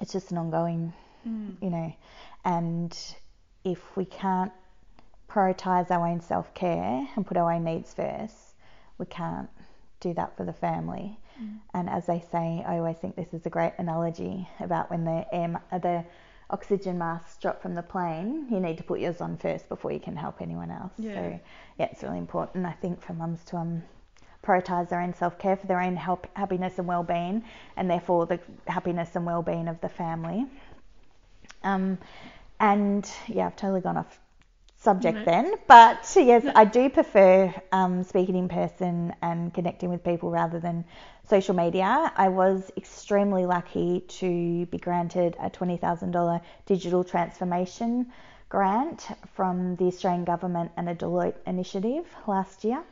it's just an ongoing, you know. And if we can't prioritize our own self care and put our own needs first, we can't do that for the family. And as they say, I always think this is a great analogy about when the air, uh, the oxygen masks drop from the plane, you need to put yours on first before you can help anyone else. Yeah. So yeah, it's really important, I think, for mums to um, prioritise their own self care for their own help, happiness and well being, and therefore the happiness and well being of the family. Um, and yeah, I've totally gone off subject No. then, but yes, I do prefer um, speaking in person and connecting with people rather than social media. I was extremely lucky to be granted a $20,000 digital transformation grant from the Australian Government and a Deloitte initiative last year.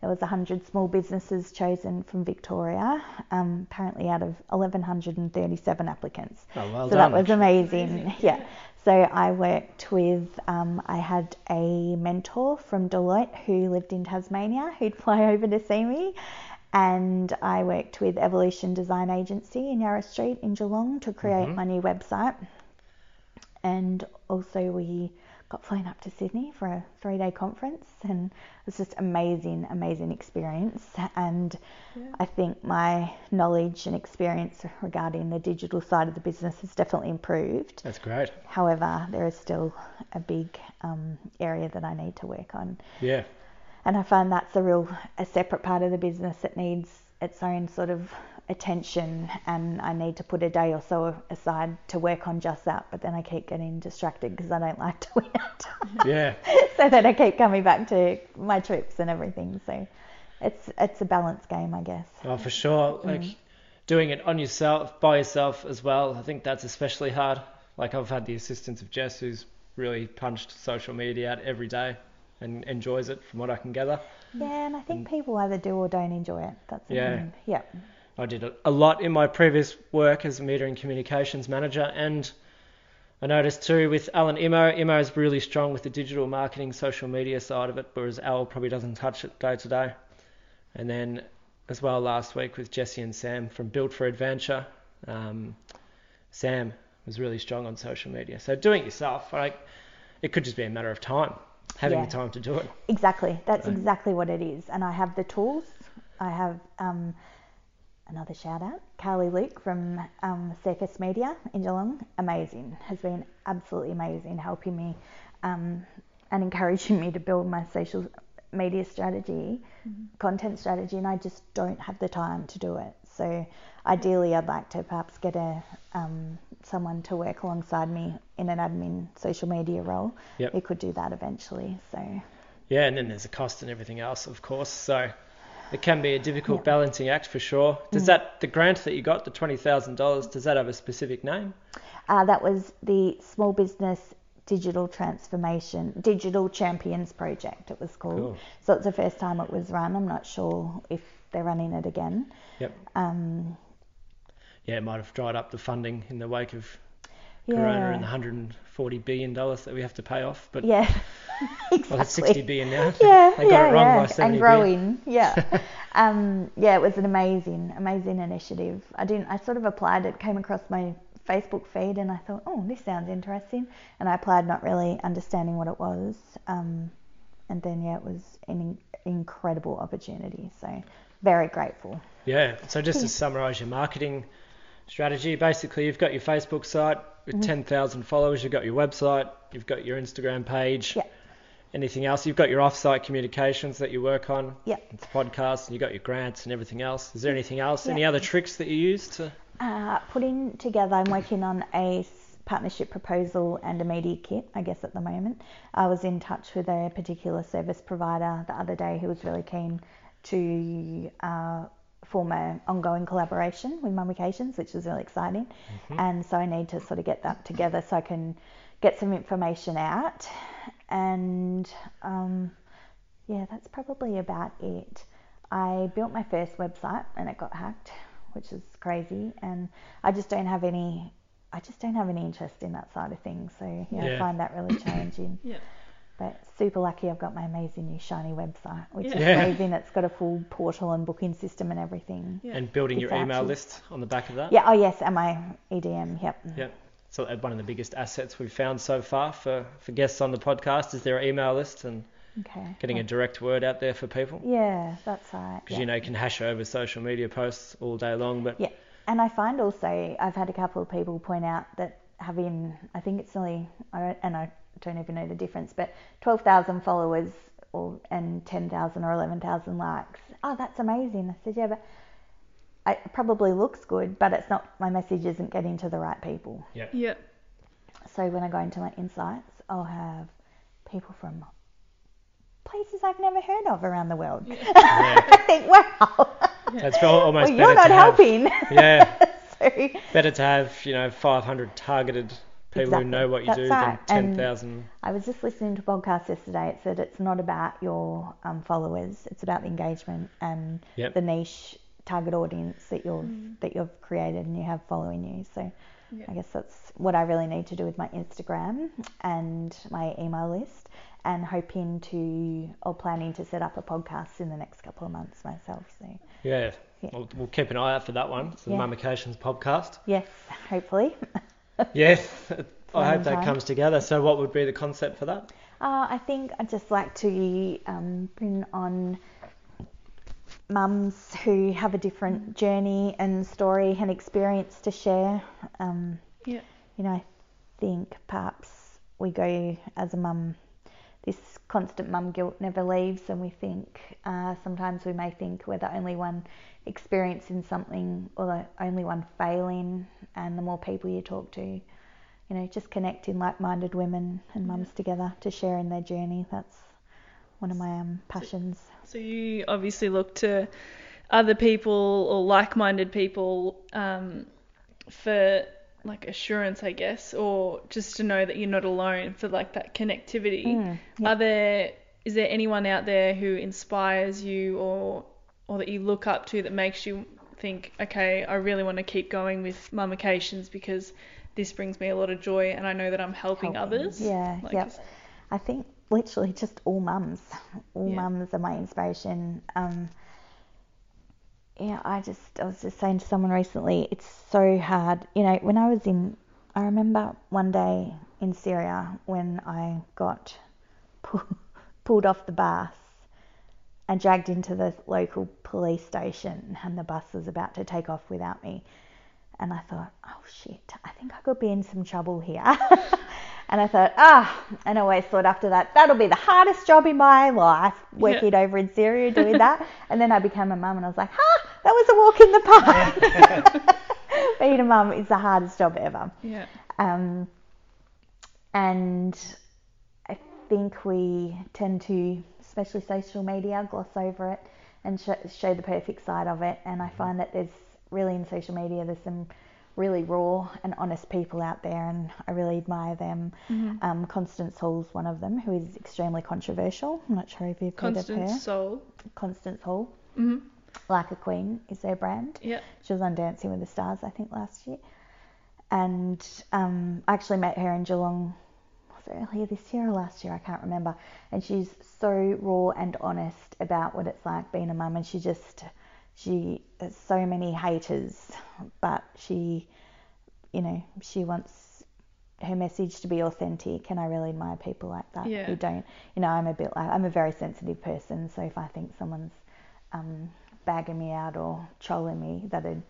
There was 100 small businesses chosen from Victoria, um, apparently out of 1,137 applicants. Oh, well so done. that was amazing. Amazing, Yeah. So I worked with, um, I had a mentor from Deloitte who lived in Tasmania who'd fly over to see me. And I worked with Evolution Design Agency in Yarra Street in Geelong to create Mhm. my new website. And also, we got flown up to Sydney for a three day conference, and it was just amazing, amazing experience. And Yeah. I think my knowledge and experience regarding the digital side of the business has definitely improved. That's great. However, there is still a big um, area that I need to work on, Yeah. and I find that's a real a separate part of the business that needs its own sort of attention, and I need to put a day or so aside to work on just that. But then I keep getting distracted because I don't like doing it. Yeah. so then I keep coming back to my trips and everything. So it's it's a balance game, I guess. Oh, for sure. Mm. Like doing it on yourself, by yourself as well. I think that's especially hard. Like I've had the assistance of Jess, who's really punched social media out every day and enjoys it, from what I can gather. Yeah, and I think mm. people either do or don't enjoy it. That's Yeah. Yeah. I did a- lot in my previous work as a media and communications manager, and I noticed too with Alan Imo, Imo is really strong with the digital marketing, social media side of it, whereas Al probably doesn't touch it day to day. And then as well last week with Jesse and Sam from Built for Adventure, um, Sam was really strong on social media. So doing it yourself, like it could just be a matter of time, having Yeah. the time to do it. Exactly. That's Right. exactly what it is. And I have the tools. I have um, another shout out, Carly Luke from um, Circus Media in Geelong. Amazing. Has been absolutely amazing helping me um, and encouraging me to build my social media strategy, content strategy, and I just don't have the time to do it. So ideally, I'd like to perhaps get a um, someone to work alongside me in an admin social media role. Yep. We could do that eventually. So Yeah, and then there's a cost and everything else, of course. So it can be a difficult Yeah. balancing act for sure. Does Mm. that the grant that you got, the twenty thousand dollars, does that have a specific name? Uh, that was the Small Business Digital Transformation, Digital Champions Project, it was called. Cool. So it's the first time it was run. I'm not sure if they're running it again. Yep. Um, Yeah, it might have dried up the funding in the wake of. Corona and the hundred and forty billion dollars that we have to pay off. But Yeah, exactly. well, it's sixty billion now. Yeah, they got yeah, it wrong yeah. by and billion. growing. Yeah, um, yeah. It was an amazing, amazing initiative. I didn't. I sort of applied. It came across my Facebook feed, and I thought, oh, this sounds interesting. And I applied, not really understanding what it was. Um, and then yeah, it was an in- incredible opportunity. So very grateful. Yeah. So just to summarise your marketing strategy, basically you've got your Facebook site with Mm-hmm. ten thousand followers, you've got your website, you've got your Instagram page. Yeah. Anything else? You've got your off-site communications that you work on. Yeah. It's podcasts, and you've got your grants and everything else. Is there anything else? Yeah. Any other tricks that you use to? Uh, putting together, I'm working on a partnership proposal and a media kit, I guess, at the moment. I was in touch with a particular service provider the other day who was really keen to uh, form an ongoing collaboration with Mummications, which is really exciting. And so I need to sort of get that together so I can get some information out. And um, yeah, that's probably about it. I built my first website and it got hacked, which is crazy. And I just don't have any, I just don't have any interest in that side of things. So yeah, Yeah. I find that really challenging. Yeah. But super lucky I've got my amazing new shiny website, which is Yeah. amazing. It's got a full portal and booking system and everything. Yeah. And building your email actually- list on the back of that. Yeah, oh yes, and my EDM, yep. Yep. So uh, one of the biggest assets we've found so far for, for guests on the podcast is their email list, and Okay. getting a direct word out there for people. Yeah, that's right. Because yeah. you know you can hash over social media posts all day long, but Yeah, and I find also I've had a couple of people point out that having I think it's only I don't, and I don't even know the difference, but twelve thousand followers or and ten thousand or eleven thousand likes. Oh, that's amazing. I said, yeah, but it probably looks good, but it's not. My message isn't getting to the right people. Yeah. Yeah. So when I go into my insights, I'll have people from places I've never heard of around the world. yeah, I think, wow. That's al- almost well, you're not to have. helping. Yeah. so, Better to have you know 500 targeted people Exactly. who know what you That's do right. than And 10,000. I was just listening to a podcast yesterday. It said it's not about your um, followers; it's about the engagement and Yep. the niche target audience that you've that you've created and you have following you. So, Yeah. I guess that's what I really need to do with my Instagram and my email list, and hoping to or planning to set up a podcast in the next couple of months myself. So, Yeah. Yeah. We'll, we'll keep an eye out for that one. It's the Yeah. Mummications podcast. yes, hopefully. Yes. I hope that time. comes together. So, what would be the concept for that? Uh, I think I'd just like to um, bring on mums who have a different journey and story and experience to share. Um, Yeah. You know, I think perhaps we go as a mum, this constant mum guilt never leaves, and we think uh, sometimes we may think we're the only one experiencing something or the only one failing, and the more people you talk to, you know, just connecting like-minded women and mums together to share in their journey. That's one of my um, passions. So you obviously look to other people or like-minded people um, for like assurance, I guess, or just to know that you're not alone for like that connectivity. Mm, yeah. Are there is there anyone out there who inspires you or or that you look up to that makes you think, okay, I really want to keep going with mummications because this brings me a lot of joy and I know that I'm helping, Helping. others. Yeah, Like, yep. I think literally just all mums. All Yeah. mums are my inspiration. Um, yeah, I just I was just saying to someone recently, it's so hard. You know, when I was in, I remember one day in Syria when I got pu- pulled off the bus and dragged into the local police station, and the bus was about to take off without me. And I thought, oh shit, I think I could be in some trouble here. and I thought, ah, and I always thought after that, that'll be the hardest job in my life, working over in Syria doing that. and then I became a mum and I was like, ah, that was a walk in the park. Being a mum is the hardest job ever. yeah. Um, and I think we tend to, especially social media, gloss over it and sh- show the perfect side of it. And I find that there's really in social media, there's some really raw and honest people out there, and I really admire them. Mm-hmm. Um, Constance Hall's one of them, who is extremely controversial. I'm not sure if you've heard of her. soul. Constance Hall, hmm like a queen, is their brand. Yeah. She was on Dancing with the Stars, I think, last year. And um, I actually met her in Geelong, earlier this year or last year? I can't remember. And she's so raw and honest about what it's like being a mum. And she just, she has so many haters, but she, you know, she wants her message to be authentic. And I really admire people like that Yeah. who don't, you know, I'm a bit like, I'm a very sensitive person. So if I think someone's, um, bagging me out or trolling me, that'd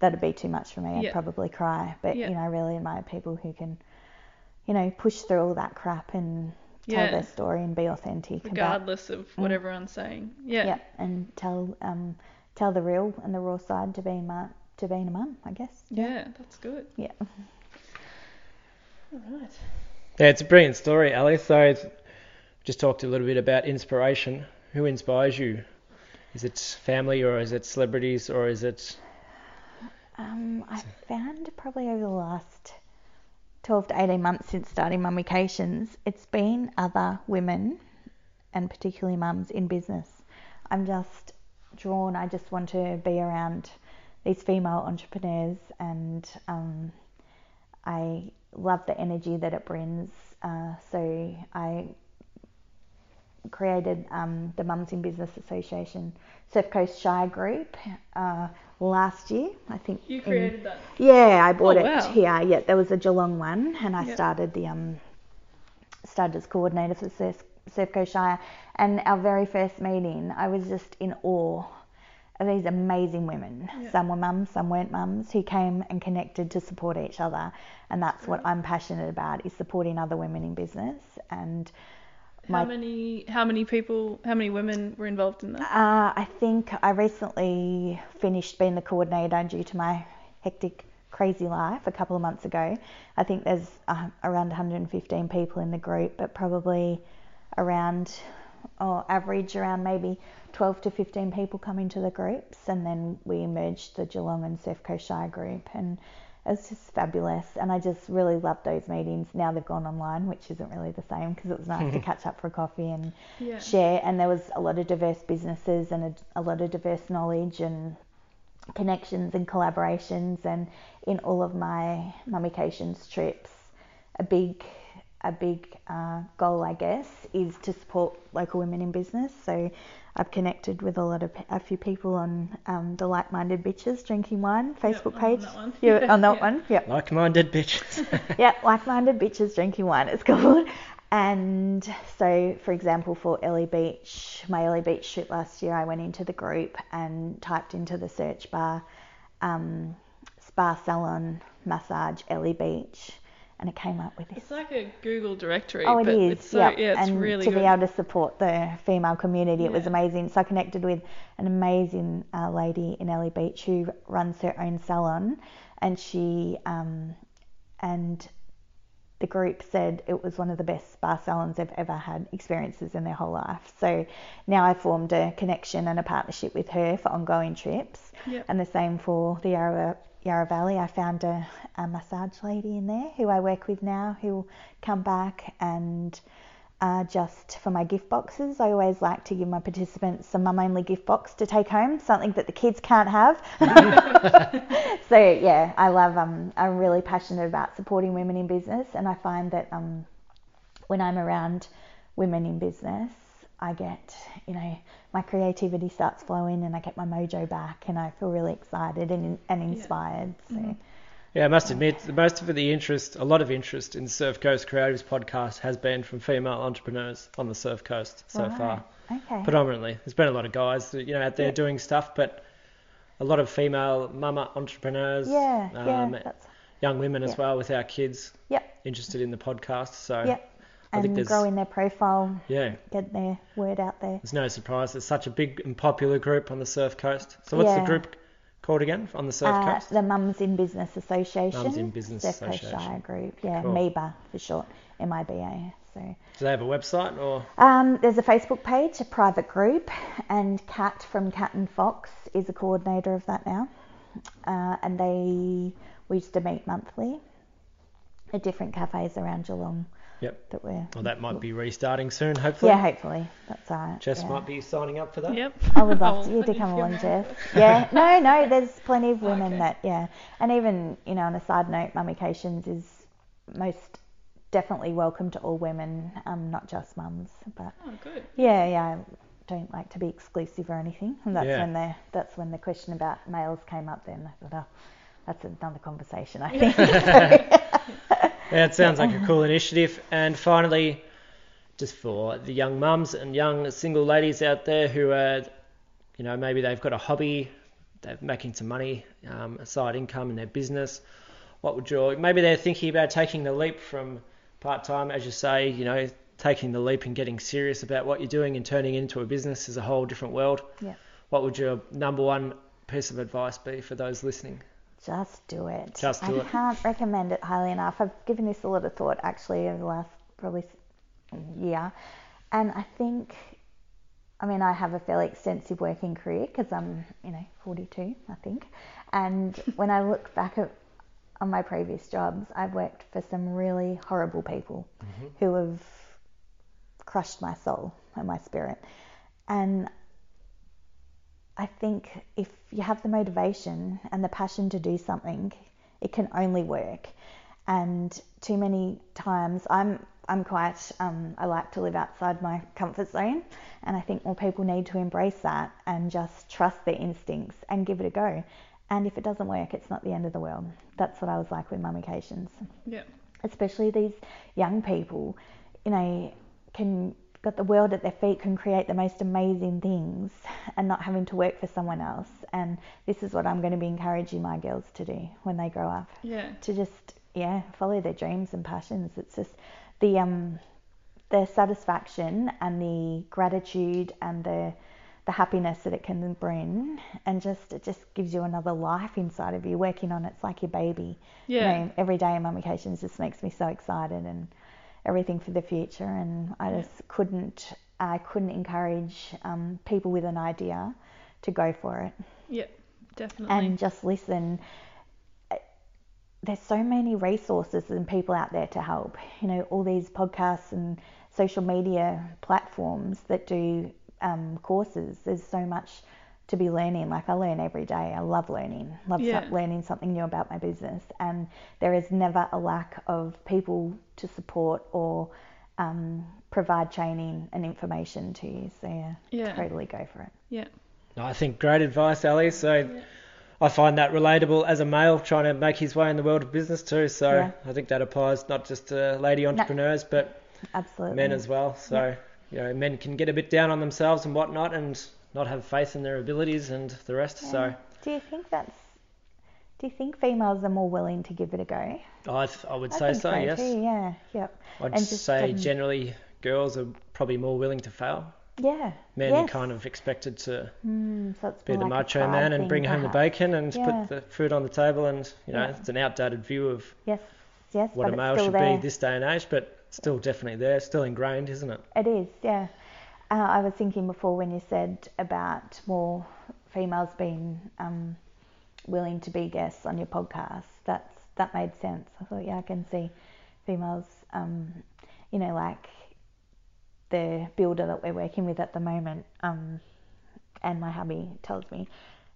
that'd be too much for me. Yeah. I'd probably cry. But Yeah. you know, I really admire people who can, you know, push through all that crap and tell Yeah. their story and be authentic about Regardless of what everyone's saying. Yeah. yeah, and tell um tell the real and the raw side to being ma- to being a mum, I guess. Yeah, that's good. Yeah. All right. Yeah, it's a brilliant story, Ali. So, just talked a little bit about inspiration. Who inspires you? Is it family or is it celebrities or is it Um, I found probably over the last 12 to 18 months since starting Mummications, it's been other women and particularly mums in business. I'm just drawn, I just want to be around these female entrepreneurs and um, I love the energy that it brings. Uh, so I created um, the Mums in Business Association Surf Coast Shire Group uh, last year. I think You in- created that. yeah, I bought Oh, it wow. here. Yeah, there was a Geelong one, and I Yeah. started the um started as coordinator for Surf, Surf Coast Shire. And our very first meeting, I was just in awe of these amazing women. Yeah. Some were mums, some weren't mums, who came and connected to support each other. And that's what I'm passionate about is supporting other women in business. And How many how many people how many women were involved in that? uh, I think I recently finished being the coordinator due to my hectic, crazy life a couple of months ago. I think there's uh, around 115 people in the group, but probably around, or average around maybe 12 to 15 people come into the groups, and then we merged the Geelong and Surf Coast Shire group, and it was just fabulous. And I just really loved those meetings. Now they've gone online, which isn't really the same because it was nice to catch up for a coffee and Yeah. share. And there was a lot of diverse businesses and a, a lot of diverse knowledge and connections and collaborations. And in all of my mummications trips, a big a big uh, goal, I guess, is to support local women in business. So I've connected with a lot of a few people on um, the Like Minded Bitches Drinking Wine Facebook on page. that one. Yeah, on that Yeah. one. Yep Like-minded bitches. yeah, like-minded bitches drinking wine. It's called. And so, for example, for Airlie Beach, my Airlie Beach shoot last year, I went into the group and typed into the search bar, um, spa salon massage Airlie Beach, and it came up with this. It's like a Google directory, Oh, it but is. it's so yeah, yeah, it's and really to good. be able to support the female community, it was amazing. So I connected with an amazing uh, lady in Airlie Beach who runs her own salon, and she um, and the group said it was one of the best spa salons they've ever had experiences in their whole life. So now I formed a connection and a partnership with her for ongoing trips. Yep. And the same for the Yarra, Yarra Valley. I found a, a massage lady in there who I work with now who will come back and uh, just for my gift boxes. I always like to give my participants a mum only gift box to take home, something that the kids can't have. so yeah, I love. Um, I'm really passionate about supporting women in business, and I find that um, when I'm around women in business, I get, you know, my creativity starts flowing, and I get my mojo back, and I feel really excited and and inspired. So. Yeah, I must admit, the most of the interest, a lot of interest in Surf Coast Creatives podcast has been from female entrepreneurs on the Surf Coast so Right, far. Okay. Predominantly, there's been a lot of guys, you know, out there Yeah. doing stuff, but a lot of female mama entrepreneurs, yeah, um, yeah, young women as well with our kids yep, interested in the podcast. So yep. I think there's- growing their profile, yeah, get their word out there. there's no surprise. It's such a big and popular group on the Surf Coast. So what's the group called again on the Surf Uh, Coast? the Mums in Business Association. Mums in Business Surf Coast Association. Shire Group. Yeah, Cool. MIBA for short. M-I-B-A. So Do they have a website or? um, there's a Facebook page, a private group, and Kat from Cat and Fox is a coordinator of that now. Uh, and they we used to meet monthly at different cafes around Geelong. Yep. That we're Well, that might be restarting soon, hopefully. yeah, hopefully that's all right. Jess yeah. might be signing up for that. Yep. I would love will you to come along, name Jess. Yeah, no, no, there's plenty of women Okay. that, yeah. And even, you know, on a side note, Mummications is most definitely welcome to all women, um, not just mums. But Oh, good. yeah, yeah, I don't like to be exclusive or anything. And that's Yeah. when the that's when the question about males came up. Then I thought, oh, that's another conversation. I think. Yeah, it sounds like a cool initiative. And finally, just for the young mums and young single ladies out there who are, you know, maybe they've got a hobby, they're making some money, um, a side income in their business. What would your maybe they're thinking about taking the leap from part time, as you say, you know, taking the leap and getting serious about what you're doing and turning it into a business is a whole different world. Yeah. What would your number one piece of advice be for those listening? Just do it. Just do I it. can't recommend it highly enough. I've given this a lot of thought actually over the last probably year, and I think, I mean, I have a fairly extensive working career because I'm, you know, 42, I think, and when I look back at on my previous jobs, I've worked for some really horrible people mm-hmm. who have crushed my soul and my spirit, and I think if you have the motivation and the passion to do something, it can only work. And too many times, I'm I'm quite um, I like to live outside my comfort zone, and I think more people need to embrace that and just trust their instincts and give it a go. And if it doesn't work, it's not the end of the world. That's what I was like with Mummications Yeah. especially these young people, you know, can got the world at their feet can create the most amazing things and not having to work for someone else. And this is what I'm going to be encouraging my girls to do when they grow up. Yeah. To just yeah, follow their dreams and passions. It's just the um the satisfaction and the gratitude and the the happiness that it can bring and just it just gives you another life inside of you working on it. it's like your baby Yeah. you know every day in mummications just makes me so excited and everything for the future and i Yeah. just couldn't i couldn't encourage um, people with an idea to go for it Yeah. Definitely. and just listen. There's so many resources and people out there to help. You know, all these podcasts and social media platforms that do um, courses. There's so much to be learning. Like I learn every day. I love learning. Love Yeah. so- learning something new about my business. And there is never a lack of people to support or um, provide training and information to you. So yeah, Yeah. totally go for it. yeah. No, I think great advice, Ali. So Yeah. I find that relatable as a male trying to make his way in the world of business too. So Yeah. I think that applies not just to lady entrepreneurs, but Absolutely. men as well. So you know, men can get a bit down on themselves and whatnot, and not have faith in their abilities and the rest. So Do you think that's? Do you think females are more willing to give it a go? I, th- I would I say think so. Yes, Too, yeah. Yep. I'd And just, say um, generally girls are probably more willing to fail. Yeah. Men yes. are kind of expected to Mm, so be the like macho man and bring home the bacon and Yeah. put the food on the table, and you know Yeah. it's an outdated view of Yes. Yes. what a male should there. be this day and age, but still definitely there, still ingrained, isn't it? It is. Yeah. Uh, I was thinking before when you said about more females being um, willing to be guests on your podcast. That's that made sense. I thought, yeah, I can see females. Um, you know, like the builder that we're working with at the moment, um, and my hubby tells me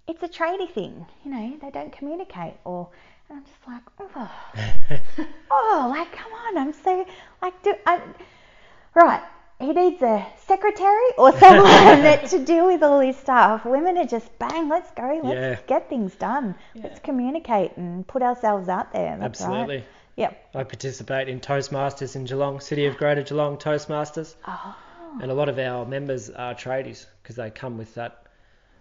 it's a tradie thing. You know, they don't communicate, or and I'm just like, oh, oh, like come on, I'm so like, do I, right? He needs a secretary or someone that to deal with all this stuff. Women are just bang, let's go, let's Yeah. get things done, let's communicate and put ourselves out there. That's Absolutely. Right. Yep. I participate in Toastmasters in Geelong, City of Greater Geelong Toastmasters, Oh, and a lot of our members are tradies because they come with that.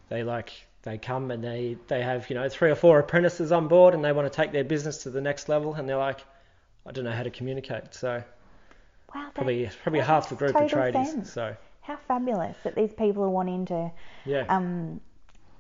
They like they come and they they have you know three or four apprentices on board and they want to take their business to the next level and they're like, I don't know how to communicate. So wow, that, probably probably that half the group are total tradies. sense. So How fabulous that these people are wanting to, yeah, um,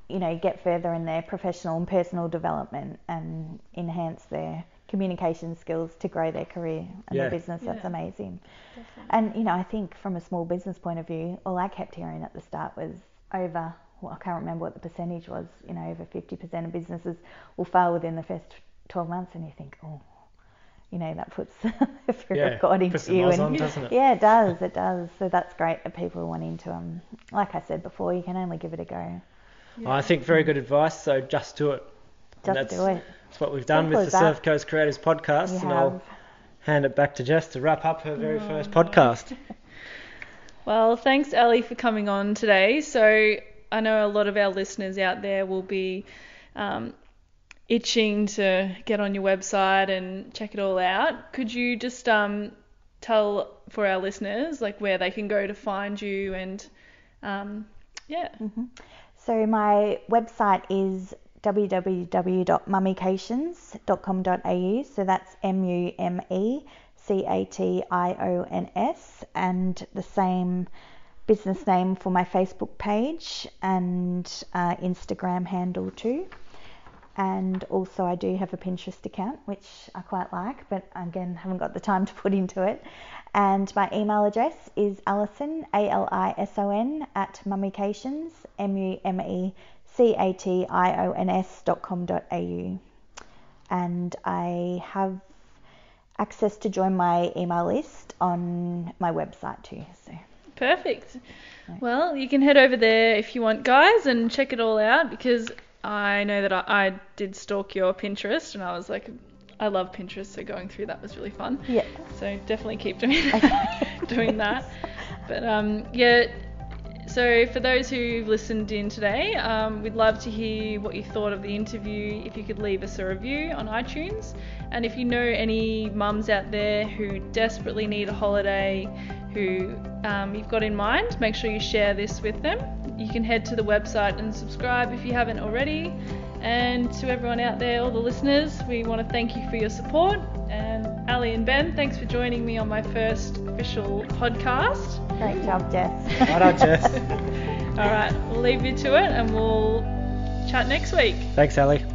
you know, get further in their professional and personal development and enhance their communication skills to grow their career and Yeah. their business. That's Yeah. amazing. Definitely. And you know, I think from a small business point of view, all I kept hearing at the start was over. Well, I can't remember what the percentage was. You know, over 50% of businesses will fail within the first 12 months, and you think, oh, you know, that puts a fear yeah, of God puts into you. And on, doesn't it? yeah, it does. It does. So that's great that people are wanting to. Um, like I said before, you can only give it a go. I think very good advice. So just do it. Just that's, do it. That's what we've done Simple with as the that. Surf Coast Creators podcast, You and I'll hand it back to Jess to wrap up her very first podcast. Well, thanks, Ellie, for coming on today. So I know a lot of our listeners out there will be um, itching to get on your website and check it all out. Could you just um, tell for our listeners like where they can go to find you and um, yeah, So my website is www.mummications.com.au. So that's M U M E C A T I O N S, and the same business name for my Facebook page and uh, Instagram handle too. And also, I do have a Pinterest account, which I quite like, but again, haven't got the time to put into it. And my email address is Alison, A L I S O N, at mummications, M U M E C A T I O N S dot com dot au. And I have access to join my email list on my website too. So, perfect. Well, you can head over there if you want, guys, and check it all out because I know that I, I did stalk your Pinterest and I was like, I love Pinterest, so going through that was really fun. yeah. So definitely keep doing that, doing that. But um, yeah. So for those who've listened in today, um, we'd love to hear what you thought of the interview. If you could leave us a review on iTunes, and if you know any mums out there who desperately need a holiday, who um, you've got in mind, make sure you share this with them. You can head to the website and subscribe if you haven't already. And to everyone out there, all the listeners, we want to thank you for your support. And Ali and Ben, thanks for joining me on my first official podcast. Great job, Jess. Right on, Jess. All right, we'll leave you to it and we'll chat next week. Thanks, Ali.